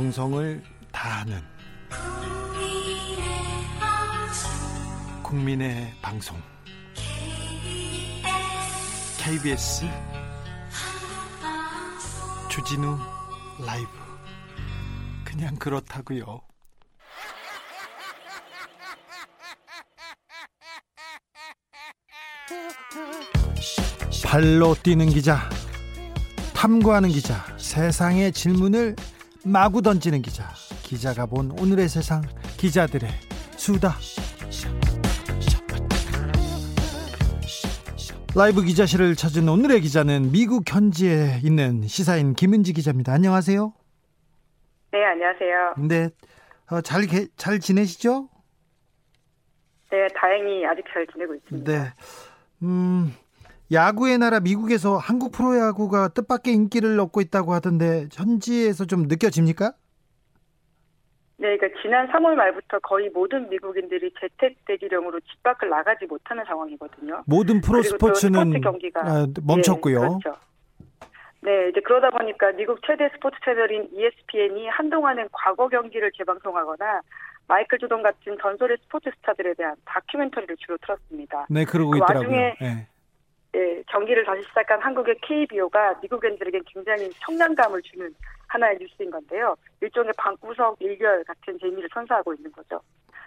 정성을 다하는 국민의 방송 KBS 주진우 라이브 그냥 그렇다고요. 발로 뛰는 기자, 탐구하는 기자, 세상의 질문을 마구 던지는 기자, 기자가 본 오늘의 세상, 기자들의 수다. 라이브 기자실을 찾은 오늘의 기자는 미국 현지에 있는 시사인 김은지 기자입니다. 안녕하세요. 네, 안녕하세요. 네, 어, 잘, 잘 지내시죠? 네, 다행히 아직 잘 지내고 있습니다. 네. 음, 야구의 나라 미국에서 한국 프로야구가 뜻밖의 인기를 얻고 있다고 하던데 현지에서 좀 느껴집니까? 네, 그러니까 지난 3월 말부터 거의 모든 미국인들이 재택 대기령으로 집 밖을 나가지 못하는 상황이거든요. 모든 프로 스포츠는 스포츠 경기가 아, 멈췄고요. 네, 그렇죠. 네, 이제 그러다 보니까 미국 최대 스포츠 채널인 ESPN이 한동안은 과거 경기를 재방송하거나 마이클 조던 같은 전설의 스포츠 스타들에 대한 다큐멘터리를 주로 틀었습니다. 네, 그러고 그 있더라고요. 와중에 네. 네, 경기를 다시 시작한 한국의 KBO가 미국인들에게 굉장히 청량감을 주는 하나의 뉴스인 건데요. 일종의 방구석 일결 같은 재미를 선사하고 있는 거죠.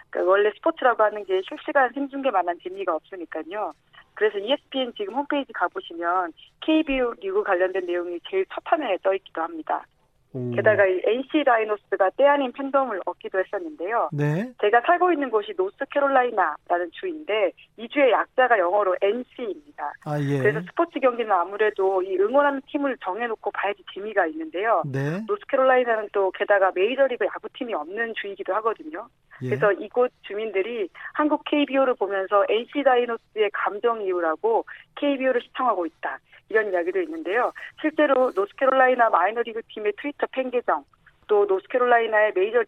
그러니까 원래 스포츠라고 하는 게 실시간 생중계만한 재미가 없으니까요. 그래서 ESPN 지금 홈페이지 가보시면 KBO 리그 관련된 내용이 제일 첫 화면에 떠 있기도 합니다. 오. 게다가 이 NC 다이노스가 때 아닌 팬덤을 얻기도 했었는데요. 네. 제가 살고 있는 곳이 노스캐롤라이나라는 주인데 이 주의 약자가 영어로 NC입니다. 아, 예. 그래서 스포츠 경기는 아무래도 이 응원하는 팀을 정해놓고 봐야지 재미가 있는데요. 네. 노스캐롤라이나는 또 게다가 메이저리그 야구팀이 없는 주이기도 하거든요. 예. 그래서 이곳 주민들이 한국 KBO를 보면서 NC 다이노스의 감정 이유라고 KBO를 시청하고 있다. 이런 이야기도 있는데요. 실제로 노스캐롤라이나 마이너리그 팀의 트위터 팬 계정, 또 노스캐롤라이나의 메이저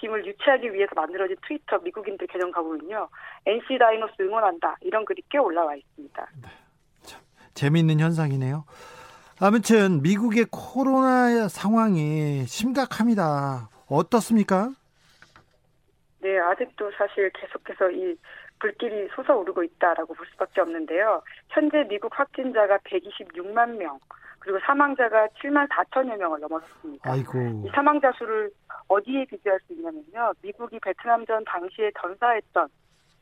팀을 유치하기 위해서 만들어진 트위터 미국인들 계정 가보면요. NC 다이노스 응원한다. 이런 글이 꽤 올라와 있습니다. 재미있는 현상이네요. 아무튼 미국의 코로나 상황이 심각합니다. 어떻습니까? 네, 아직도 사실 계속해서 이 불길이 솟아오르고 있다라고 볼 수밖에 없는데요. 현재 미국 확진자가 126만 명, 그리고 사망자가 7만 4천여 명을 넘어섰습니다. 아이고. 이 사망자 수를 어디에 비교할 수 있냐면요. 미국이 베트남전 당시에 전사했던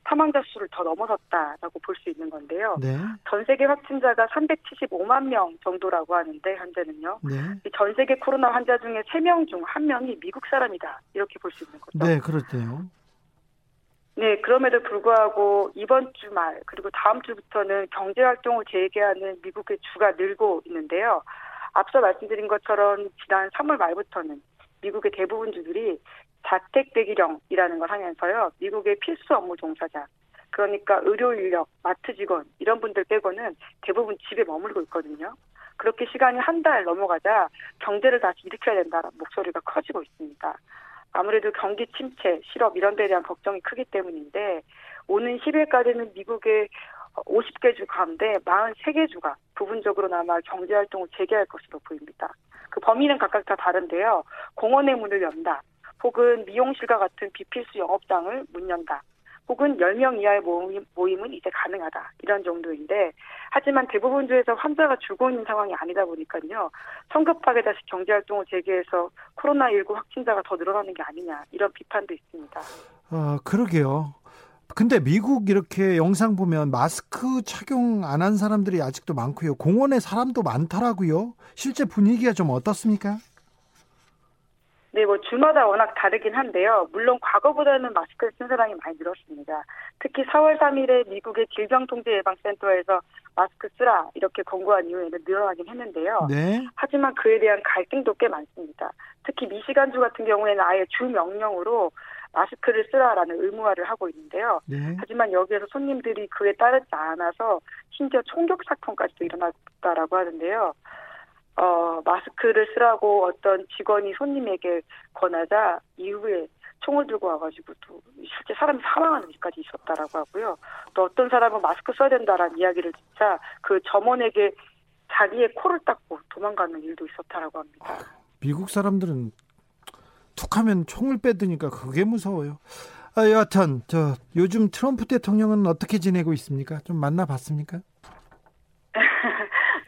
사망자 수를 더 넘어섰다라고 볼 수 있는 건데요. 네. 전 세계 확진자가 375만 명 정도라고 하는데 현재는요. 네. 이전 세계 코로나 환자 중에 3명 중 1명이 미국 사람이다. 이렇게 볼 수 있는 거죠. 네, 그렇대요. 네, 그럼에도 불구하고 이번 주말 그리고 다음 주부터는 경제 활동을 재개하는 미국의 주가 늘고 있는데요. 앞서 말씀드린 것처럼 지난 3월 말부터는 미국의 대부분 주들이 자택 대기령이라는 걸 하면서요. 미국의 필수 업무 종사자, 그러니까 의료 인력, 마트 직원 이런 분들 빼고는 대부분 집에 머물고 있거든요. 그렇게 시간이 한 달 넘어가자 경제를 다시 일으켜야 된다는 목소리가 커지고 있습니다. 아무래도 경기 침체, 실업 이런 데에 대한 걱정이 크기 때문인데 오는 10일까지는 미국의 50개 주 가운데 43개 주가 부분적으로나마 경제 활동을 재개할 것으로 보입니다. 그 범위는 각각 다 다른데요. 공원의 문을 연다, 혹은 미용실과 같은 비필수 영업장을 문 연다, 혹은 10명 이하의 모임, 모임은 이제 가능하다. 이런 정도인데, 하지만 대부분 주에서 환자가 줄고 있는 상황이 아니다 보니까요. 성급하게 다시 경제활동을 재개해서 코로나19 확진자가 더 늘어나는 게 아니냐. 이런 비판도 있습니다. 어, 그러게요. 근데 미국 이렇게 영상 보면 마스크 착용 안 한 사람들이 아직도 많고요. 공원에 사람도 많더라고요. 실제 분위기가 좀 어떻습니까? 네, 뭐 주마다 워낙 다르긴 한데요. 물론 과거보다는 마스크를 쓴 사람이 많이 늘었습니다. 특히 4월 3일에 미국의 질병통제예방센터에서 마스크 쓰라 이렇게 권고한 이후에는 늘어나긴 했는데요. 네. 하지만 그에 대한 갈등도 꽤 많습니다. 특히 미시간주 같은 경우에는 아예 주 명령으로 마스크를 쓰라라는 의무화를 하고 있는데요. 네. 하지만 여기에서 손님들이 그에 따르지 않아서 심지어 총격 사건까지도 일어났다라고 하는데요. 어, 마스크를 쓰라고 어떤 직원이 손님에게 권하자 이후에 총을 들고 와가지고 또 실제 사람이 사망하는 일까지 있었다라고 하고요. 또 어떤 사람은 마스크 써야 된다라는 이야기를 듣자 그 점원에게 자기의 코를 닦고 도망가는 일도 있었다라고 합니다. 미국 사람들은 툭하면 총을 빼드니까 그게 무서워요. 아, 여하튼 저 요즘 트럼프 대통령은 어떻게 지내고 있습니까? 좀 만나봤습니까?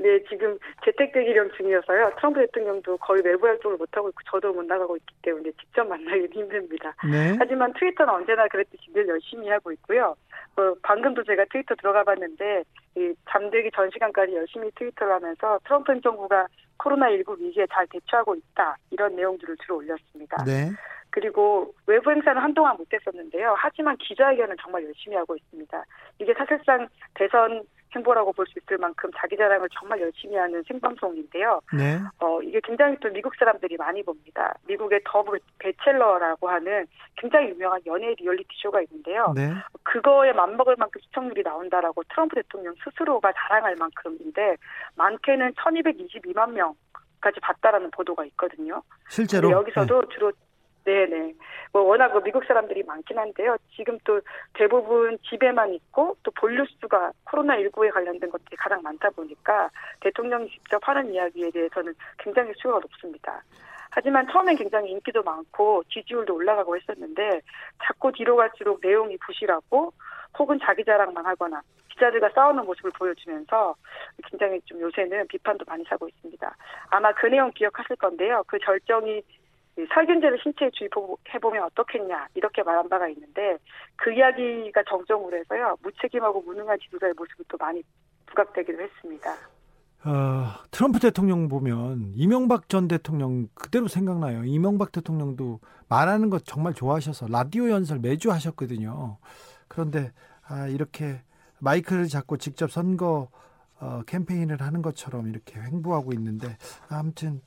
네, 지금 재택대기령 중이어서요. 트럼프 대통령도 거의 외부 활동을 못하고 있고 저도 못 나가고 있기 때문에 직접 만나기는 힘듭니다. 네. 하지만 트위터는 언제나 그랬듯이 늘 열심히 하고 있고요. 어, 방금도 제가 트위터 들어가 봤는데 이 잠들기 전 시간까지 열심히 트위터를 하면서 트럼프 행정부가 코로나19 위기에 잘 대처하고 있다. 이런 내용들을 주로 올렸습니다. 네. 그리고 외부 행사는 한동안 못했었는데요. 하지만 기자회견은 정말 열심히 하고 있습니다. 이게 사실상 대선 행보라고 볼 수 있을 만큼 자기 자랑을 정말 열심히 하는 생방송인데요. 네. 어, 이게 굉장히 또 미국 사람들이 많이 봅니다. 미국의 The Bachelor라고 하는 굉장히 유명한 연예 리얼리티 쇼가 있는데요. 네. 그거에 맞먹을 만큼 시청률이 나온다라고 트럼프 대통령 스스로가 자랑할 만큼인데 많게는 1222만 명 까지 봤다라는 보도가 있거든요. 실제로 여기서도 네. 주로 네네. 뭐 워낙 그 미국 사람들이 많긴 한데요. 지금 또 대부분 집에만 있고 또 볼류 수가 코로나19에 관련된 것들이 가장 많다 보니까 대통령이 직접 하는 이야기에 대해서는 굉장히 수요가 높습니다. 하지만 처음엔 굉장히 인기도 많고 지지율도 올라가고 했었는데 자꾸 뒤로 갈수록 내용이 부실하고 혹은 자기 자랑만 하거나 기자들과 싸우는 모습을 보여주면서 굉장히 좀 요새는 비판도 많이 사고 있습니다. 아마 그 내용 기억하실 건데요. 그 절정이 살균제를 신체에 주입해보면 어떻겠냐 이렇게 말한 바가 있는데 그 이야기가 정정으로 해서요 무책임하고 무능한 지도자의 모습이 또 많이 부각되기도 했습니다. 어, 트럼프 대통령 보면 이명박 전 대통령 그대로 생각나요. 이명박 대통령도 말하는 것 정말 좋아하셔서 라디오 연설 매주 하셨거든요. 그런데 아, 이렇게 마이크를 잡고 직접 선거 어, 캠페인을 하는 것처럼 이렇게 횡보하고 있는데 아무튼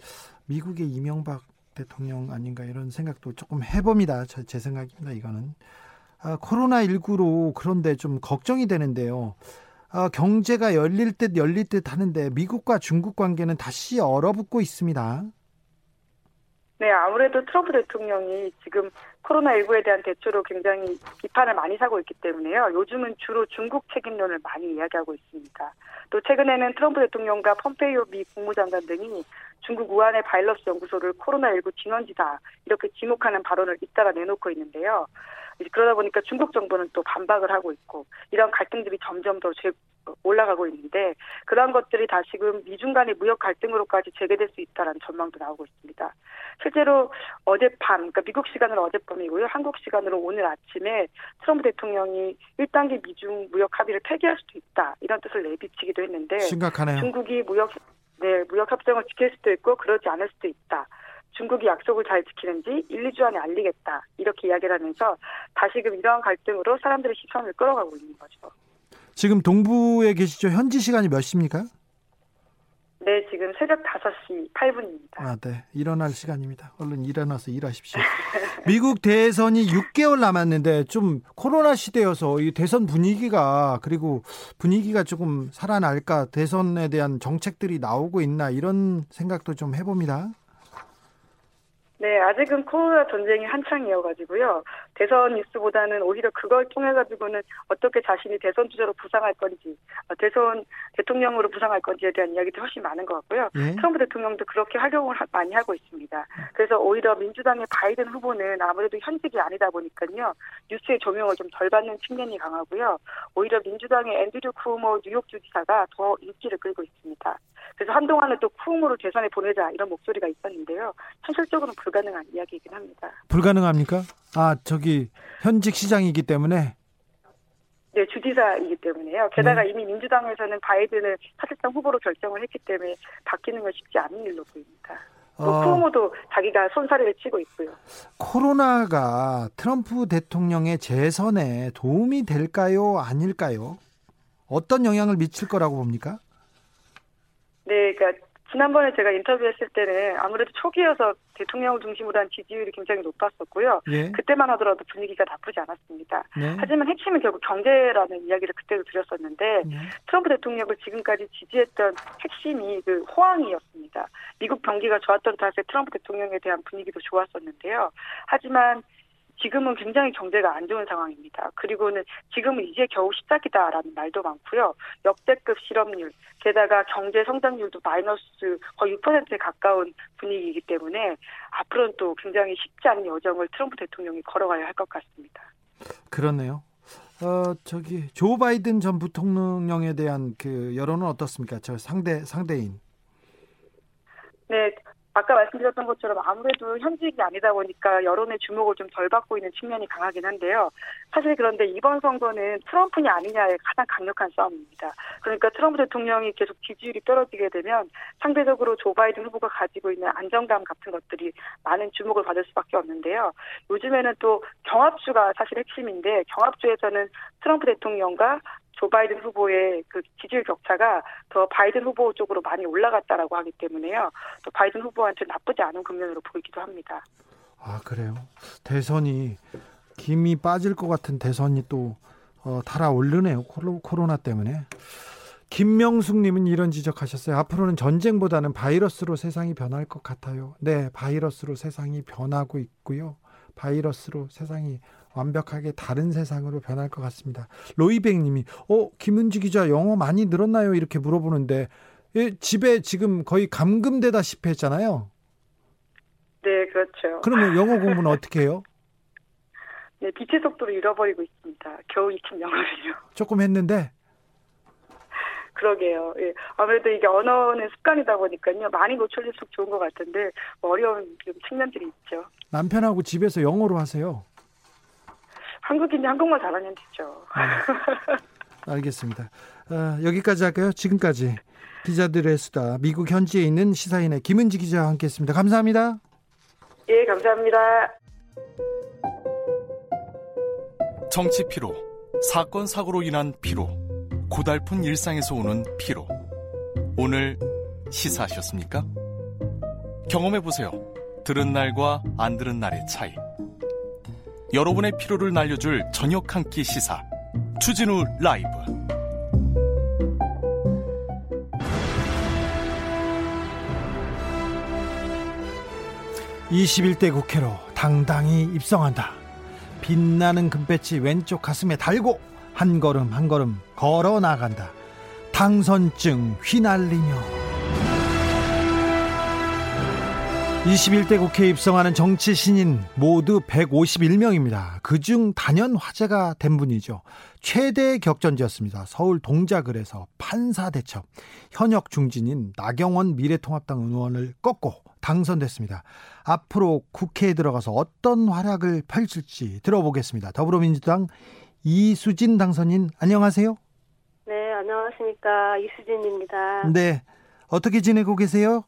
미국의 이명박 대통령 아닌가 이런 생각도 조금 해봅니다. 제, 제 생각입니다. 이거는 아, 코로나 19로 그런데 좀 걱정이 되는데요. 아, 경제가 열릴 듯 열릴 듯 하는데 미국과 중국 관계는 다시 얼어붙고 있습니다. 네, 아무래도 트럼프 대통령이 지금 코로나19에 대한 대처로 굉장히 비판을 많이 사고 있기 때문에요. 요즘은 주로 중국 책임론을 많이 이야기하고 있습니다. 또 최근에는 트럼프 대통령과 pom페이오 미 국무장관 등이 중국 우한의 바이러스 연구소를 코로나19 진원지다 이렇게 지목하는 발언을 잇따라 내놓고 있는데요. 그러다 보니까 중국 정부는 또 반박을 하고 있고 이런 갈등들이 점점 더 올라가고 있는데 그러한 것들이 다시금 미중 간의 무역 갈등으로까지 재개될 수 있다라는 전망도 나오고 있습니다. 실제로 어젯밤, 그러니까 미국 시간으로 어젯밤이고요. 한국 시간으로 오늘 아침에 트럼프 대통령이 1단계 미중 무역 합의를 폐기할 수도 있다 이런 뜻을 내비치기도 했는데 심각하네요. 중국이 무역 네, 무역 협정을 지킬 수도 있고 그러지 않을 수도 있다. 중국이 약속을 잘 지키는지 1, 2주 안에 알리겠다. 이렇게 이야기를 하면서 다시금 이러한 갈등으로 사람들의 시선을 끌어가고 있는 거죠. 지금 동부에 계시죠? 현지 시간이 몇 시입니까? 네, 지금 새벽 5시 8분입니다. 아, 네. 일어날 시간입니다. 얼른 일어나서 일하십시오. 미국 대선이 6개월 남았는데 좀 코로나 시대여서 이 대선 분위기가 그리고 분위기가 조금 살아날까 대선에 대한 정책들이 나오고 있나 이런 생각도 좀 해봅니다. 네, 아직은 코로나 전쟁이 한창이어가지고요. 대선 뉴스보다는 오히려 그걸 통해 가지고는 어떻게 자신이 대선 주자로 부상할 건지, 어, 대선 대통령으로 부상할 건지에 대한 이야기도 훨씬 많은 것 같고요. 네. 트럼프 대통령도 그렇게 활용을 많이 하고 있습니다. 그래서 오히려 민주당의 바이든 후보는 아무래도 현직이 아니다 보니까요. 뉴스의 조명을 좀 덜 받는 측면이 강하고요. 오히려 민주당의 앤드류 쿠모 뉴욕 주지사가 더 인기를 끌고 있습니다. 그래서 한동안은 또 쿠모를 대선에 보내자 이런 목소리가 있었는데요. 현실적으로는 불가능한 이야기이긴 합니다. 불가능합니까? 아 저기 현직 시장이기 때문에. 네, 주지사이기 때문에요. 게다가 네. 이미 민주당에서는 바이든을 사실상 후보로 결정을 했기 때문에 바뀌는 건 쉽지 않은 일로 보입니다. 어, 쿠오모도 자기가 손사래를 치고 있고요. 코로나가 트럼프 대통령의 재선에 도움이 될까요? 아닐까요? 어떤 영향을 미칠 거라고 봅니까? 네, 그러니까 지난번에 제가 인터뷰했을 때는 아무래도 초기여서 대통령을 중심으로 한 지지율이 굉장히 높았었고요. 예. 그때만 하더라도 분위기가 나쁘지 않았습니다. 네. 하지만 핵심은 결국 경제라는 이야기를 그때도 드렸었는데 네. 트럼프 대통령을 지금까지 지지했던 핵심이 그 호황이었습니다. 미국 경기가 좋았던 탓에 트럼프 대통령에 대한 분위기도 좋았었는데요. 하지만 지금은 굉장히 경제가 안 좋은 상황입니다. 그리고는 지금은 이제 겨우 시작이다라는 말도 많고요. 역대급 실업률, 게다가 경제 성장률도 마이너스 거의 6%에 가까운 분위기이기 때문에 앞으로는 또 굉장히 쉽지 않은 여정을 트럼프 대통령이 걸어가야 할 것 같습니다. 그렇네요. 어 저기 조 바이든 전 부통령에 대한 그 여론은 어떻습니까? 저 상대 상대인. 네, 아까 말씀드렸던 것처럼 아무래도 현직이 아니다 보니까 여론의 주목을 좀 덜 받고 있는 측면이 강하긴 한데요. 사실 그런데 이번 선거는 트럼프냐 아니냐의 가장 강력한 싸움입니다. 그러니까 트럼프 대통령이 계속 지지율이 떨어지게 되면 상대적으로 조 바이든 후보가 가지고 있는 안정감 같은 것들이 많은 주목을 받을 수밖에 없는데요. 요즘에는 또 경합주가 사실 핵심인데 경합주에서는 트럼프 대통령과 조 바이든 후보의 그 지지율 격차가 더 바이든 후보 쪽으로 많이 올라갔다라고 하기 때문에요. 또 바이든 후보한테 나쁘지 않은 국면으로 보이기도 합니다. 아 그래요. 대선이 김이 빠질 것 같은 대선이 또 어, 달아오르네요. 코로나 때문에. 김명숙님은 이런 지적하셨어요. 앞으로는 전쟁보다는 바이러스로 세상이 변할 것 같아요. 네, 바이러스로 세상이 변하고 있고요. 바이러스로 세상이 완벽하게 다른 세상으로 변할 것 같습니다. 로이백 님이 어 김은지 기자 영어 많이 늘었나요? 이렇게 물어보는데 예, 집에 지금 거의 감금되다시피 했잖아요. 네, 그렇죠. 그러면 영어 공부는 어떻게 해요? 네, 빛의 속도로 잃어버리고 있습니다. 겨우 익힌 영어를요. 조금 했는데. 그러게요. 예. 아무래도 이게 언어는 습관이다 보니까요. 많이 노출될수록 좋은 것 같은데 뭐 어려운 측면들이 있죠. 남편하고 집에서 영어로 하세요. 한국인이 한국말 잘하면 되죠. 네. 알겠습니다. 어, 여기까지 할까요? 지금까지 기자들의 수다 미국 현지에 있는 시사인의 김은지 기자와 함께했습니다. 감사합니다. 예, 감사합니다. 정치 피로, 사건 사고로 인한 피로, 고달픈 일상에서 오는 피로. 오늘 시사하셨습니까? 경험해 보세요. 들은 날과 안 들은 날의 차이. 여러분의 피로를 날려줄 저녁 한 끼 시사. 추진우 라이브. (21대) 국회로 당당히 입성한다. 빛나는 금배지 왼쪽 가슴에 달고 한 걸음 한 걸음 걸어 나간다. 당선증 휘날리며 21대 국회에 입성하는 정치 신인 모두 151명입니다. 그중 단연 화제가 된 분이죠. 최대 격전지였습니다. 서울 동작을에서 판사 대첩 현역 중진인 나경원 미래통합당 의원을 꺾고 당선됐습니다. 앞으로 국회에 들어가서 어떤 활약을 펼칠지 들어보겠습니다. 더불어민주당 이수진 당선인 안녕하세요. 네, 안녕하십니까. 이수진입니다. 네. 어떻게 지내고 계세요?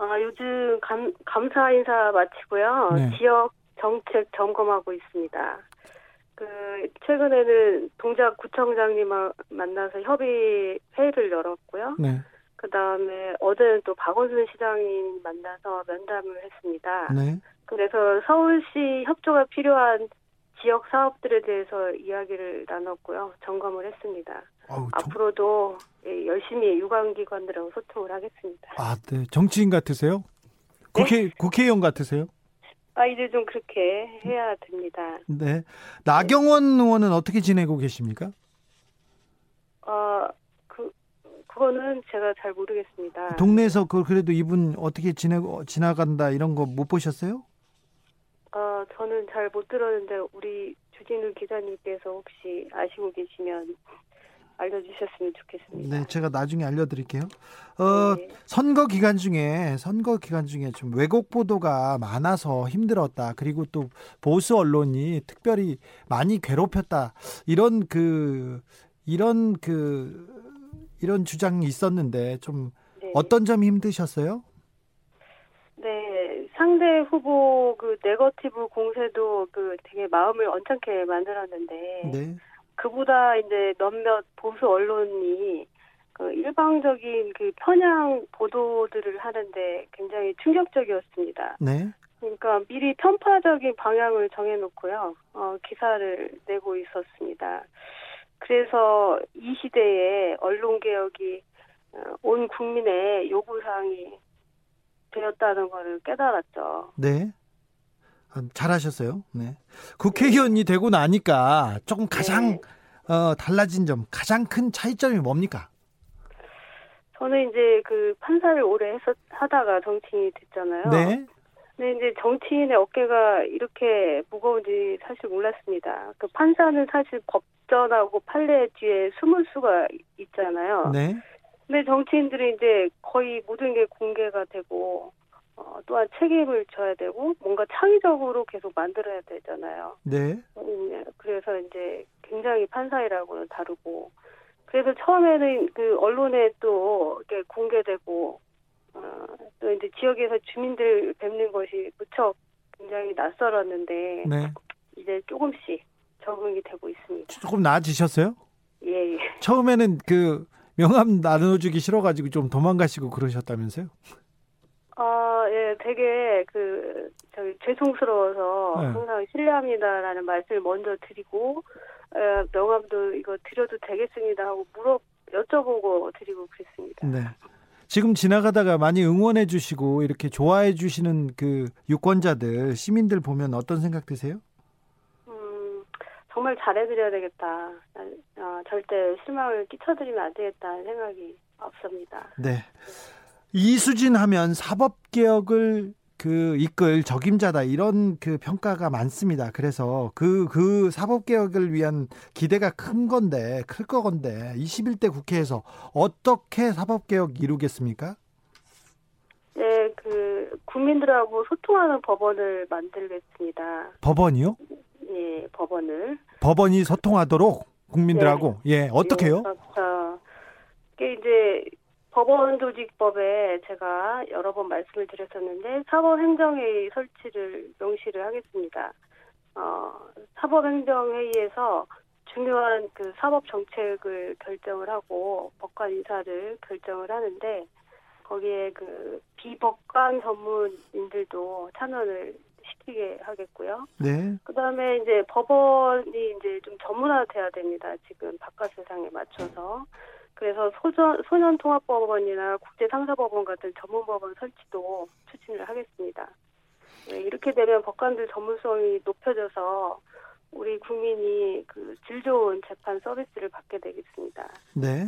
아, 요즘 감, 감사 인사 마치고요. 네. 지역 정책 점검하고 있습니다. 그 최근에는 동작 구청장님 만나서 협의 회의를 열었고요. 네. 그 다음에 어제는 또 박원순 시장님 만나서 면담을 했습니다. 네. 그래서 서울시 협조가 필요한 지역 사업들에 대해서 이야기를 나눴고요. 점검을 했습니다. 아우, 앞으로도 예, 열심히 유관기관들하고 소통을 하겠습니다. 아, 네. 정치인 같으세요? 국회 네? 국회의원 같으세요? 아, 이제 좀 그렇게 해야 됩니다. 네. 나경원 네. 의원은 어떻게 지내고 계십니까? 어, 그 그거는 제가 잘 모르겠습니다. 동네에서 그 그래도 이분 어떻게 지내고 지나간다 이런 거 못 보셨어요? 어, 저는 잘 못 들었는데 우리 주진우 기자님께서 혹시 아시고 계시면 알려주셨으면 좋겠습니다. 네, 제가 나중에 알려드릴게요. 어, 네. 선거 기간 중에 선거 기간 중에 좀 왜곡 보도가 많아서 힘들었다. 그리고 또 보수 언론이 특별히 많이 괴롭혔다. 이런 그 이런 그 이런 주장이 있었는데 좀 네. 어떤 점이 힘드셨어요? 네, 상대 후보 그 네거티브 공세도 그 되게 마음을 언짢게 만들었는데. 네. 그보다 이제 몇몇 보수 언론이 그 일방적인 그 편향 보도들을 하는데 굉장히 충격적이었습니다. 네. 그러니까 미리 편파적인 방향을 정해놓고요, 어, 기사를 내고 있었습니다. 그래서 이 시대에 언론 개혁이 어, 온 국민의 요구사항이 되었다는 것을 깨달았죠. 네. 아, 잘하셨어요. 네. 국회의원이 되고 나니까 조금 가장 네. 어, 달라진 점, 가장 큰 차이점이 뭡니까? 저는 이제 그 판사를 오래 했었, 하다가 정치인이 됐잖아요. 네. 근데 이제 정치인의 어깨가 이렇게 무거운지 사실 몰랐습니다. 그 판사는 사실 법전하고 판례 뒤에 숨을 수가 있잖아요. 네. 근데 정치인들이 이제 거의 모든 게 공개가 되고 어, 또한 책임을 져야 되고 뭔가 창의적으로 계속 만들어야 되잖아요. 네. 음, 그래서 이제 굉장히 판사이라고는 다르고 그래서 처음에는 그 언론에 또 이렇게 공개되고 어, 또 이제 지역에서 주민들 뵙는 것이 무척 굉장히 낯설었는데 네. 이제 조금씩 적응이 되고 있습니다. 조금 나아지셨어요? 예, 예. 처음에는 그 명함 나눠주기 싫어가지고 좀 도망가시고 그러셨다면서요? 아, 예, 되게 그 저기 죄송스러워서 네. 항상 실례합니다라는 말씀을 먼저 드리고 에, 명함도 이거 드려도 되겠습니다 하고 물어 여쭤보고 드리고 그랬습니다. 네. 지금 지나가다가 많이 응원해 주시고 이렇게 좋아해 주시는 그 유권자들 시민들 보면 어떤 생각 드세요? 음, 정말 잘해드려야 되겠다. 어, 절대 실망을 끼쳐드리면 안 되겠다는 생각이 없습니다. 네. 이수진 하면 사법개혁을 그 이끌 적임자다 이런 그 평가가 많습니다. 그래서 그, 그 사법 개혁을 위한 기대가 큰 건데, 클 거건데, 21대 국회에서 어떻게 사법 개혁 이루겠습니까? 네, 그, 국민들하고 소통하는 법원을 만들겠습니다. 법원이요? 예, 법원을. 법원이 소통하도록 국민들하고, 네. 예, 어떻게요? 예, 그렇죠. 이제 법원 조직법에 제가 여러 번 말씀을 드렸었는데 사법행정회의 설치를 명시를 하겠습니다. 어, 사법행정회의에서 중요한 그 사법 정책을 결정을 하고 법관 인사를 결정을 하는데 거기에 그 비법관 전문인들도 참여를 시키게 하겠고요. 네. 그다음에 이제 법원이 이제 좀 전문화돼야 됩니다. 지금 바깥 세상에 맞춰서. 그래서 소전, 소년통합법원이나 국제상사법원 같은 전문법원 설치도 추진을 하겠습니다. 네, 이렇게 되면 법관들 전문성이 높여져서 우리 국민이 그 질 좋은 재판 서비스를 받게 되겠습니다. 네.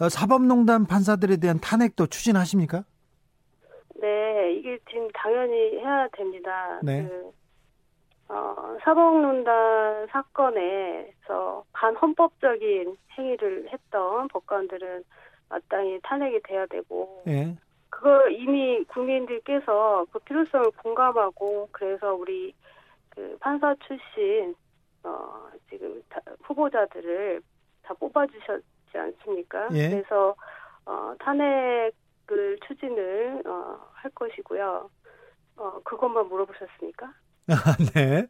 어, 사법농단 판사들에 대한 탄핵도 추진하십니까? 네, 이게 지금 당연히 해야 됩니다. 네. 그 어, 사법농단 사건에서 반헌법적인 행위를 했던 법관들은 마땅히 탄핵이 돼야 되고 예. 그걸 이미 국민들께서 그 필요성을 공감하고 그래서 우리 그 판사 출신 어, 지금 다, 후보자들을 다 뽑아주셨지 않습니까? 예. 그래서 어, 탄핵 을 추진을 어, 할 것이고요. 어, 그것만 물어보셨습니까? 네.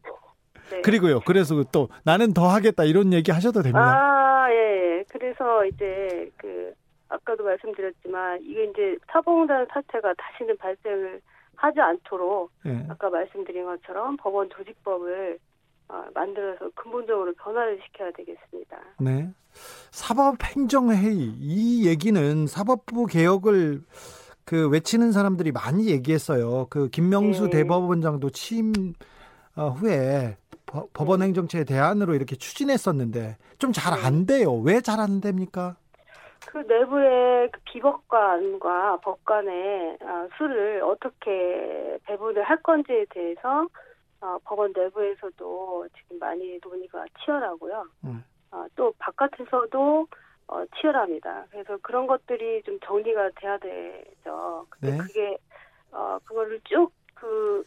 네. 그리고요. 그래서 또 나는 더 하겠다 이런 얘기 하셔도 됩니다. 아, 예. 그래서 이제 그 아까도 말씀드렸지만 이게 이제 사봉단 사태가 다시는 발생을 하지 않도록 예. 아까 말씀드린 것처럼 법원 조직법을 어, 만들어서 근본적으로 변화를 시켜야 되겠습니다. 네. 사법행정회의 이 얘기는 사법부 개혁을 그 외치는 사람들이 많이 얘기했어요. 그 김명수 네. 대법원장도 취임 어, 후에 법원 네. 행정처의 대안으로 이렇게 추진했었는데 좀 잘안 네. 돼요. 왜 잘 안 됩니까? 그 내부의 그 비법관과 법관의 어, 수를 어떻게 배분을 할 건지에 대해서 어, 법원 내부에서도 지금 많이 논의가 치열하고요. 음. 어, 또 바깥에서도 어, 치열합니다. 그래서 그런 것들이 좀 정리가 돼야 되죠. 근데 네. 그게 어 그거를 쭉그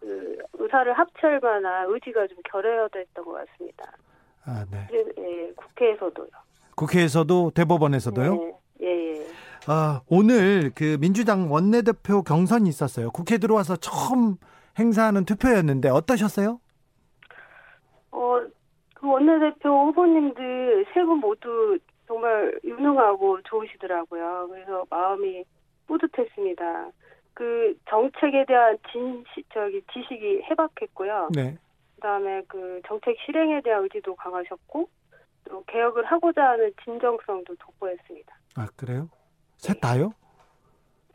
그 의사를 합칠 만한 의지가 좀 결여됐던 것 같습니다. 아, 네. 예, 국회에서도요. 국회에서도 대법원에서도요? 네, 예, 예. 아, 오늘 그 민주당 원내대표 경선이 있었어요. 국회 들어와서 처음 행사하는 투표였는데 어떠셨어요? 어, 그 원내대표 후보님들 세 분 모두 정말 유능하고 좋으시더라고요. 그래서 마음이 뿌듯했습니다. 그 정책에 대한 진시 저기 지식이 해박했고요. 네. 그다음에 그 정책 실행에 대한 의지도 강하셨고 또 개혁을 하고자 하는 진정성도 돋보였습니다. 아 그래요? 셋 네. 다요?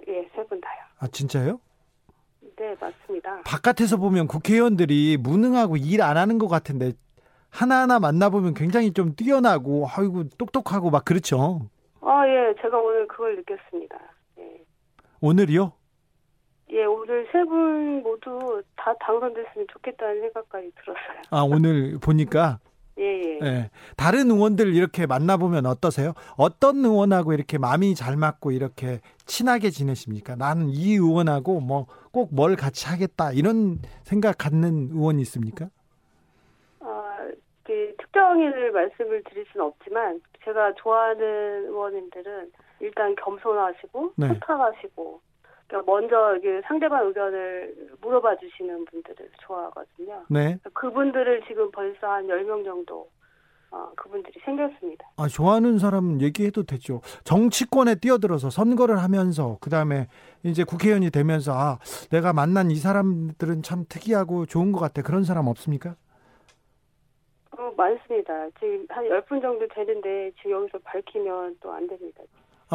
예, 세 분 다요. 아 진짜요? 네, 네, 맞습니다. 바깥에서 보면 국회의원들이 무능하고 일 안 하는 것 같은데 하나하나 만나보면 굉장히 좀 뛰어나고 아이고 똑똑하고 막 그렇죠. 아, 예. 제가 오늘 그걸 느꼈습니다. 예. 오늘이요? 예, 오늘 세 분 모두 다 당선됐으면 좋겠다는 생각까지 들었어요. 아, 오늘 보니까 예, 예. 예. 다른 의원들 이렇게 만나보면 어떠세요? 어떤 의원하고 이렇게 마음이 잘 맞고 이렇게 친하게 지내십니까? 나는 이 의원하고 뭐 꼭 뭘 같이 하겠다 이런 생각 갖는 의원이 있습니까? 아, 그 특정인을 말씀을 드릴 수는 없지만 제가 좋아하는 의원님들은 일단 겸손하시고 네. 소탁하시고 그러니까 먼저 이게 상대방 의견을 물어봐 주시는 분들을 좋아하거든요. 네. 그분들을 지금 벌써 한 10명 정도 어, 그분들이 생겼습니다. 아, 좋아하는 사람 얘기해도 되죠. 정치권에 뛰어들어서 선거를 하면서 그다음에 이제 국회의원이 되면서 아, 내가 만난 이 사람들은 참 특이하고 좋은 것 같아. 그런 사람 없습니까? 어, 많습니다. 지금 한 10분 정도 되는데 지금 여기서 밝히면 또 안 됩니다.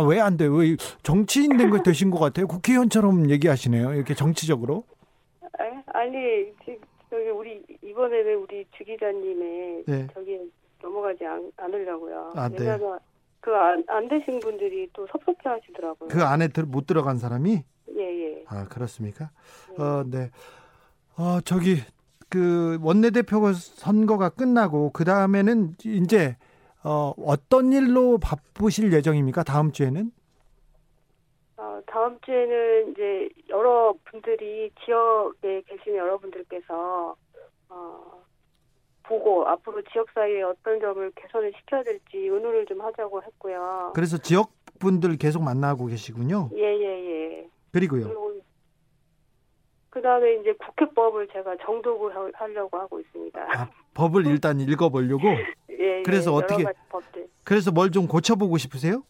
아, 왜 안 돼? 왜 정치인 된 거 되신 것 같아요? 국회의원처럼 얘기하시네요. 이렇게 정치적으로. 에? 아니 여기 우리 이번에는 우리 주 기자님의 네. 저기 넘어가지 않, 않으려고요. 아, 네. 왜냐면 그안 안 되신 분들이 또 섭섭해 하시더라고요. 그 안에 들, 못 들어간 사람이 예 예. 아 그렇습니까? 네. 어, 네. 어, 저기 그 원내대표 선거가 끝나고 그 다음에는 이제 어, 어떤 일로 바쁘실 예정입니까? 다음 주에는? 어, 다음 주에는 이제 여러 분들이 지역에 계신 여러분들께서 어, 보고 앞으로 지역 사회에 어떤 점을 개선을 시켜야 될지 의논을 좀 하자고 했고요. 그래서 지역 분들 계속 만나고 계시군요. 예 예 예. 그리고요. 그 다음에 이제 국회법을 제가 정독을 하- 하려고 하고 있습니다. 아, 법을 일단 읽어보려고. 예, 예, 그래서 여러 어떻게-. 그래서 뭘 좀 고쳐보고 싶으세요?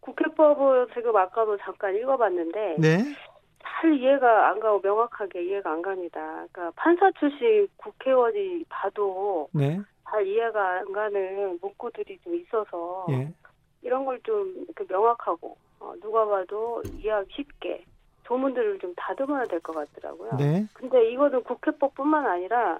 국회법을 지금 아까도 잠깐 읽어봤는데 네. 잘 이해가 안 가고 명확하게 이해가 안 갑니다. 그러니까 판사 출신 국회의원이 봐도 네. 잘 이해가 안 가는 문구들이 좀 있어서 예. 이런 걸 좀 명확하고 어, 누가 봐도 이해하기 쉽게 조문들을 좀 다듬어야 될 것 같더라고요. 네. 근데 이거는 국회법뿐만 아니라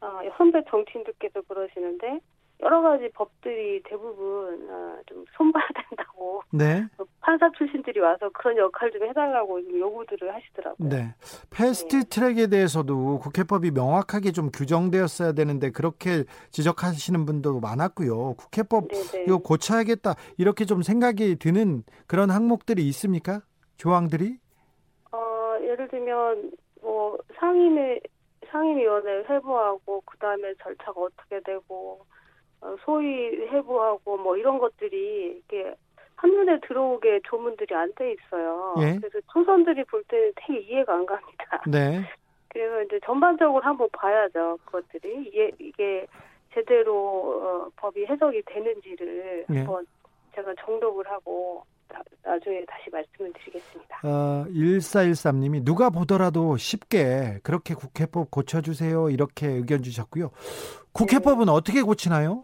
어, 선배 정치인들께서 그러시는데 여러 가지 법들이 대부분 어, 좀 손봐야 된다고 네. 판사 출신들이 와서 그런 역할 좀 해달라고 좀 요구들을 하시더라고요. 네. 패스트 트랙에 대해서도 국회법이 명확하게 좀 규정되었어야 되는데 그렇게 지적하시는 분도 많았고요. 국회법 네네. 이거 고쳐야겠다. 이렇게 좀 생각이 드는 그런 항목들이 있습니까? 조항들이? 어, 예를 들면 뭐 상임위 상임위원회 회부하고 그 다음에 절차가 어떻게 되고 어, 소위 회부하고 뭐 이런 것들이 이게 한눈에 들어오게 조문들이 안 돼 있어요. 예. 그래서 초선들이 볼 때는 되게 이해가 안 갑니다. 네. 그래서 이제 전반적으로 한번 봐야죠. 그것들이 이게 이게 제대로 어, 법이 해석이 되는지를 예. 한번 제가 정독을 하고 나, 나중에 다시 말씀을 드리겠습니다. 어, 1413님이 누가 보더라도 쉽게 그렇게 국회법 고쳐주세요. 이렇게 의견 주셨고요. 국회법은 어떻게 고치나요?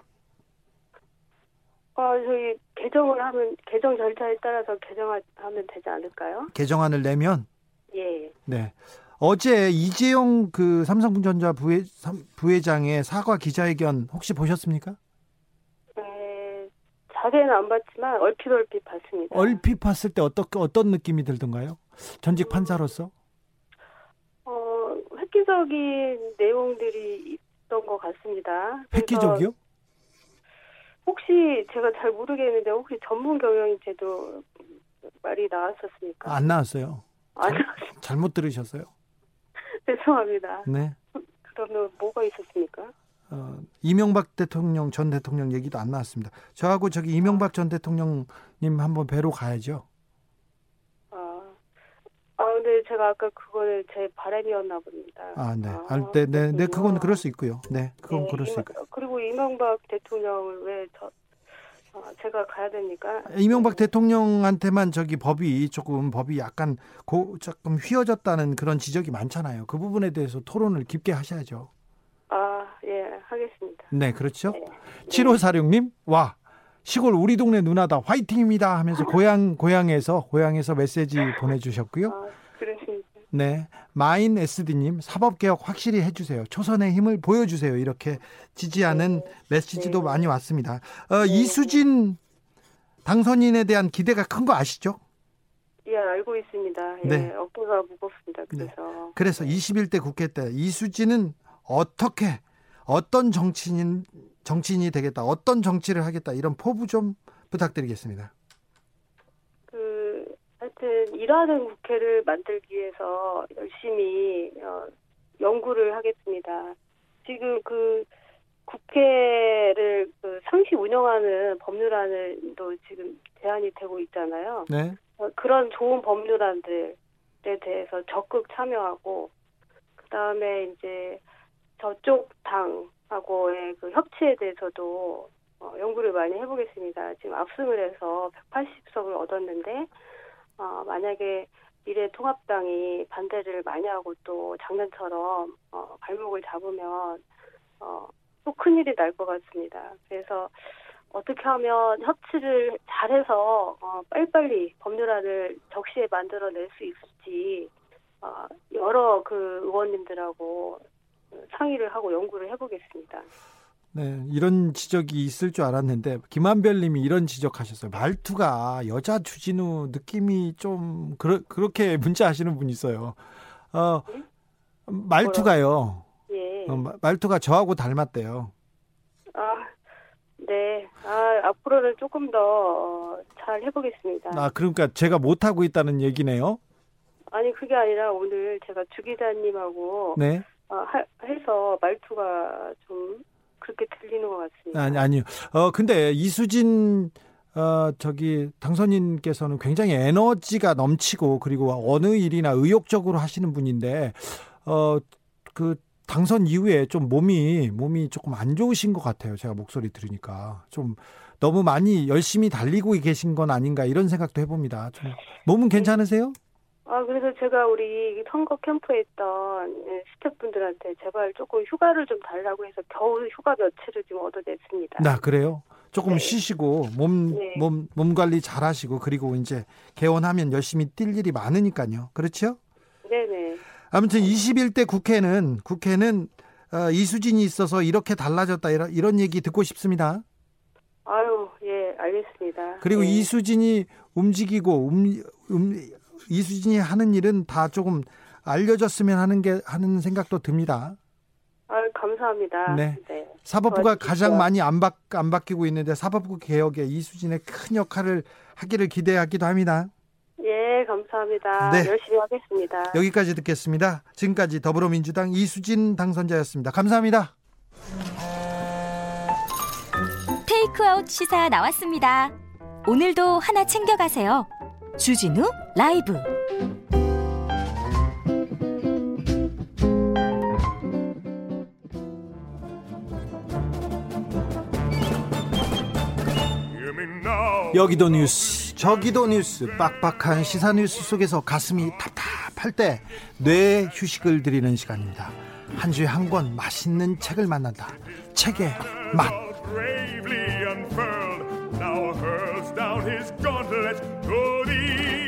어, 저희 개정을 하면 개정 절차에 따라서 개정하면 되지 않을까요? 개정안을 내면 예. 네. 어제 이재용 그 삼성전자 부회, 삼- 부회장의 사과 기자회견 혹시 보셨습니까? 에, 자세히는 안 봤지만 얼핏 얼핏 봤습니다. 얼핏 봤을 때 어떤 어떤 느낌이 들던가요? 전직 판사로서? 어, 획기적인 내용들이 있던 것 같습니다. 획기적이요? 혹시 제가 잘 모르겠는데 혹시 전문 경영인제도 말이 나왔었습니까? 안 나왔어요. 아, 잘못 들으셨어요. 죄송합니다. 네. 그러면 뭐가 있었습니까? 어, 이명박 대통령 전 대통령 얘기도 안 나왔습니다. 저하고 저기 이명박 전 대통령님 한번 뵈러 가야죠. 아, 아 근데 제가 아까 그거는 제 바람이었나 봅니다. 아, 네. 아, 알 때, 네, 네, 그건. 그럴 수 있고요. 네, 그건 네, 그럴 수 이명- 있고. 그리고 이명박 대통령을 왜 저, 어, 제가 가야 됩니까? 이명박 대통령한테만 저기 법이 조금 법이 약간 고 조금 휘어졌다는 그런 지적이 많잖아요. 그 부분에 대해서 토론을 깊게 하셔야죠. 아, 예, 하겠습니다. 네, 그렇죠. 네. 7546님, 와, 시골 우리 동네 누나다 화이팅입니다 하면서 고향, 고향에서, 고향에서 메시지 보내주셨고요. 아, 그러십니까? 네. 마인 SD님, 사법 개혁 확실히 해주세요. 초선의 힘을 보여주세요. 이렇게 지지하는 네. 메시지도 네. 많이 왔습니다. 어, 네. 이수진 당선인에 대한 기대가 큰 거 아시죠? 예, 알고 있습니다. 예, 네. 어깨가 무겁습니다. 네. 그래서. 네. 그래서 21대 국회 때 이수진은 어떻게, 어떤 정치인, 정치인이 되겠다, 어떤 정치를 하겠다, 이런 포부 좀 부탁드리겠습니다. 하여튼 일하는 국회를 만들기 위해서 열심히 어, 연구를 하겠습니다. 지금 그 국회를 그 상시 운영하는 법률안을또 지금 제안이 되고 있잖아요. 네. 어, 그런 좋은 법률안들에 대해서 적극 참여하고 그 다음에 이제 저쪽 당하고의 그 협치에 대해서도 어, 연구를 많이 해보겠습니다. 지금 압승을 해서 180석을 얻었는데 어, 만약에 미래 통합당이 반대를 많이 하고 또 장난처럼 어, 발목을 잡으면 어, 또 큰일이 날 것 같습니다. 그래서 어떻게 하면 협치를 잘해서 어, 빨리빨리 법률안을 적시에 만들어낼 수 있을지 어, 여러 그 의원님들하고 상의를 하고 연구를 해보겠습니다. 네, 이런 지적이 있을 줄 알았는데 김한별 님이 이런 지적하셨어요. 말투가 여자 주진우 느낌이 좀 그러, 그렇게 문자 하시는 분이 있어요. 어, 말투가요. 예. 어, 말투가 저하고 닮았대요. 아, 네. 아, 앞으로는 조금 더잘 어, 해보겠습니다. 아, 그러니까 제가 못 하고 있다는 얘기네요? 아니, 그게 아니라 오늘 제가 주 기자님하고 네. 어, 하, 해서 말투가 좀 그렇게 들리는 것 같습니다. 아니 아니요. 어 근데 이수진 어 저기 당선인께서는 굉장히 에너지가 넘치고 그리고 어느 일이나 의욕적으로 하시는 분인데 어 그 당선 이후에 좀 몸이 몸이 조금 안 좋으신 것 같아요. 제가 목소리 들으니까 좀 너무 많이 열심히 달리고 계신 건 아닌가 이런 생각도 해봅니다. 좀 몸은 괜찮으세요? 아, 그래서 제가 우리 선거 캠프에 있던 예, 스태프분들한테 제발 조금 휴가를 좀 달라고 해서 겨우 휴가 며칠을 지금 얻어냈습니다. 나 그래요? 조금 네. 쉬시고 몸, 네. 몸, 몸 관리 잘 하시고 그리고 이제 개원하면 열심히 뛸 일이 많으니까요. 그렇죠? 네네. 아무튼 21대 국회는, 국회는 어, 이수진이 있어서 이렇게 달라졌다 이런, 이런 얘기 듣고 싶습니다. 아유, 예, 알겠습니다. 그리고 네. 이수진이 움직이고 음, 음, 이수진이 하는 일은 다 조금 알려졌으면 하는 게 하는 생각도 듭니다. 아, 감사합니다. 네. 네. 사법부가 가장 많이 안, 바, 안 바뀌고 있는데 사법부 개혁에 이수진의 큰 역할을 하기를 기대하기도 합니다. 예, 감사합니다. 네. 열심히 하겠습니다. 여기까지 듣겠습니다. 지금까지 더불어민주당 이수진 당선자였습니다. 감사합니다. 테이크아웃 시사 나왔습니다. 오늘도 하나 챙겨가세요. 주진우 라이브. 여기도 뉴스 저기도 뉴스. 빡빡한 시사 뉴스 속에서 가슴이 답답할 때뇌 휴식을 드리는 시간입니다. 한 주에 한 권 맛있는 책을 만난다. 책의 맛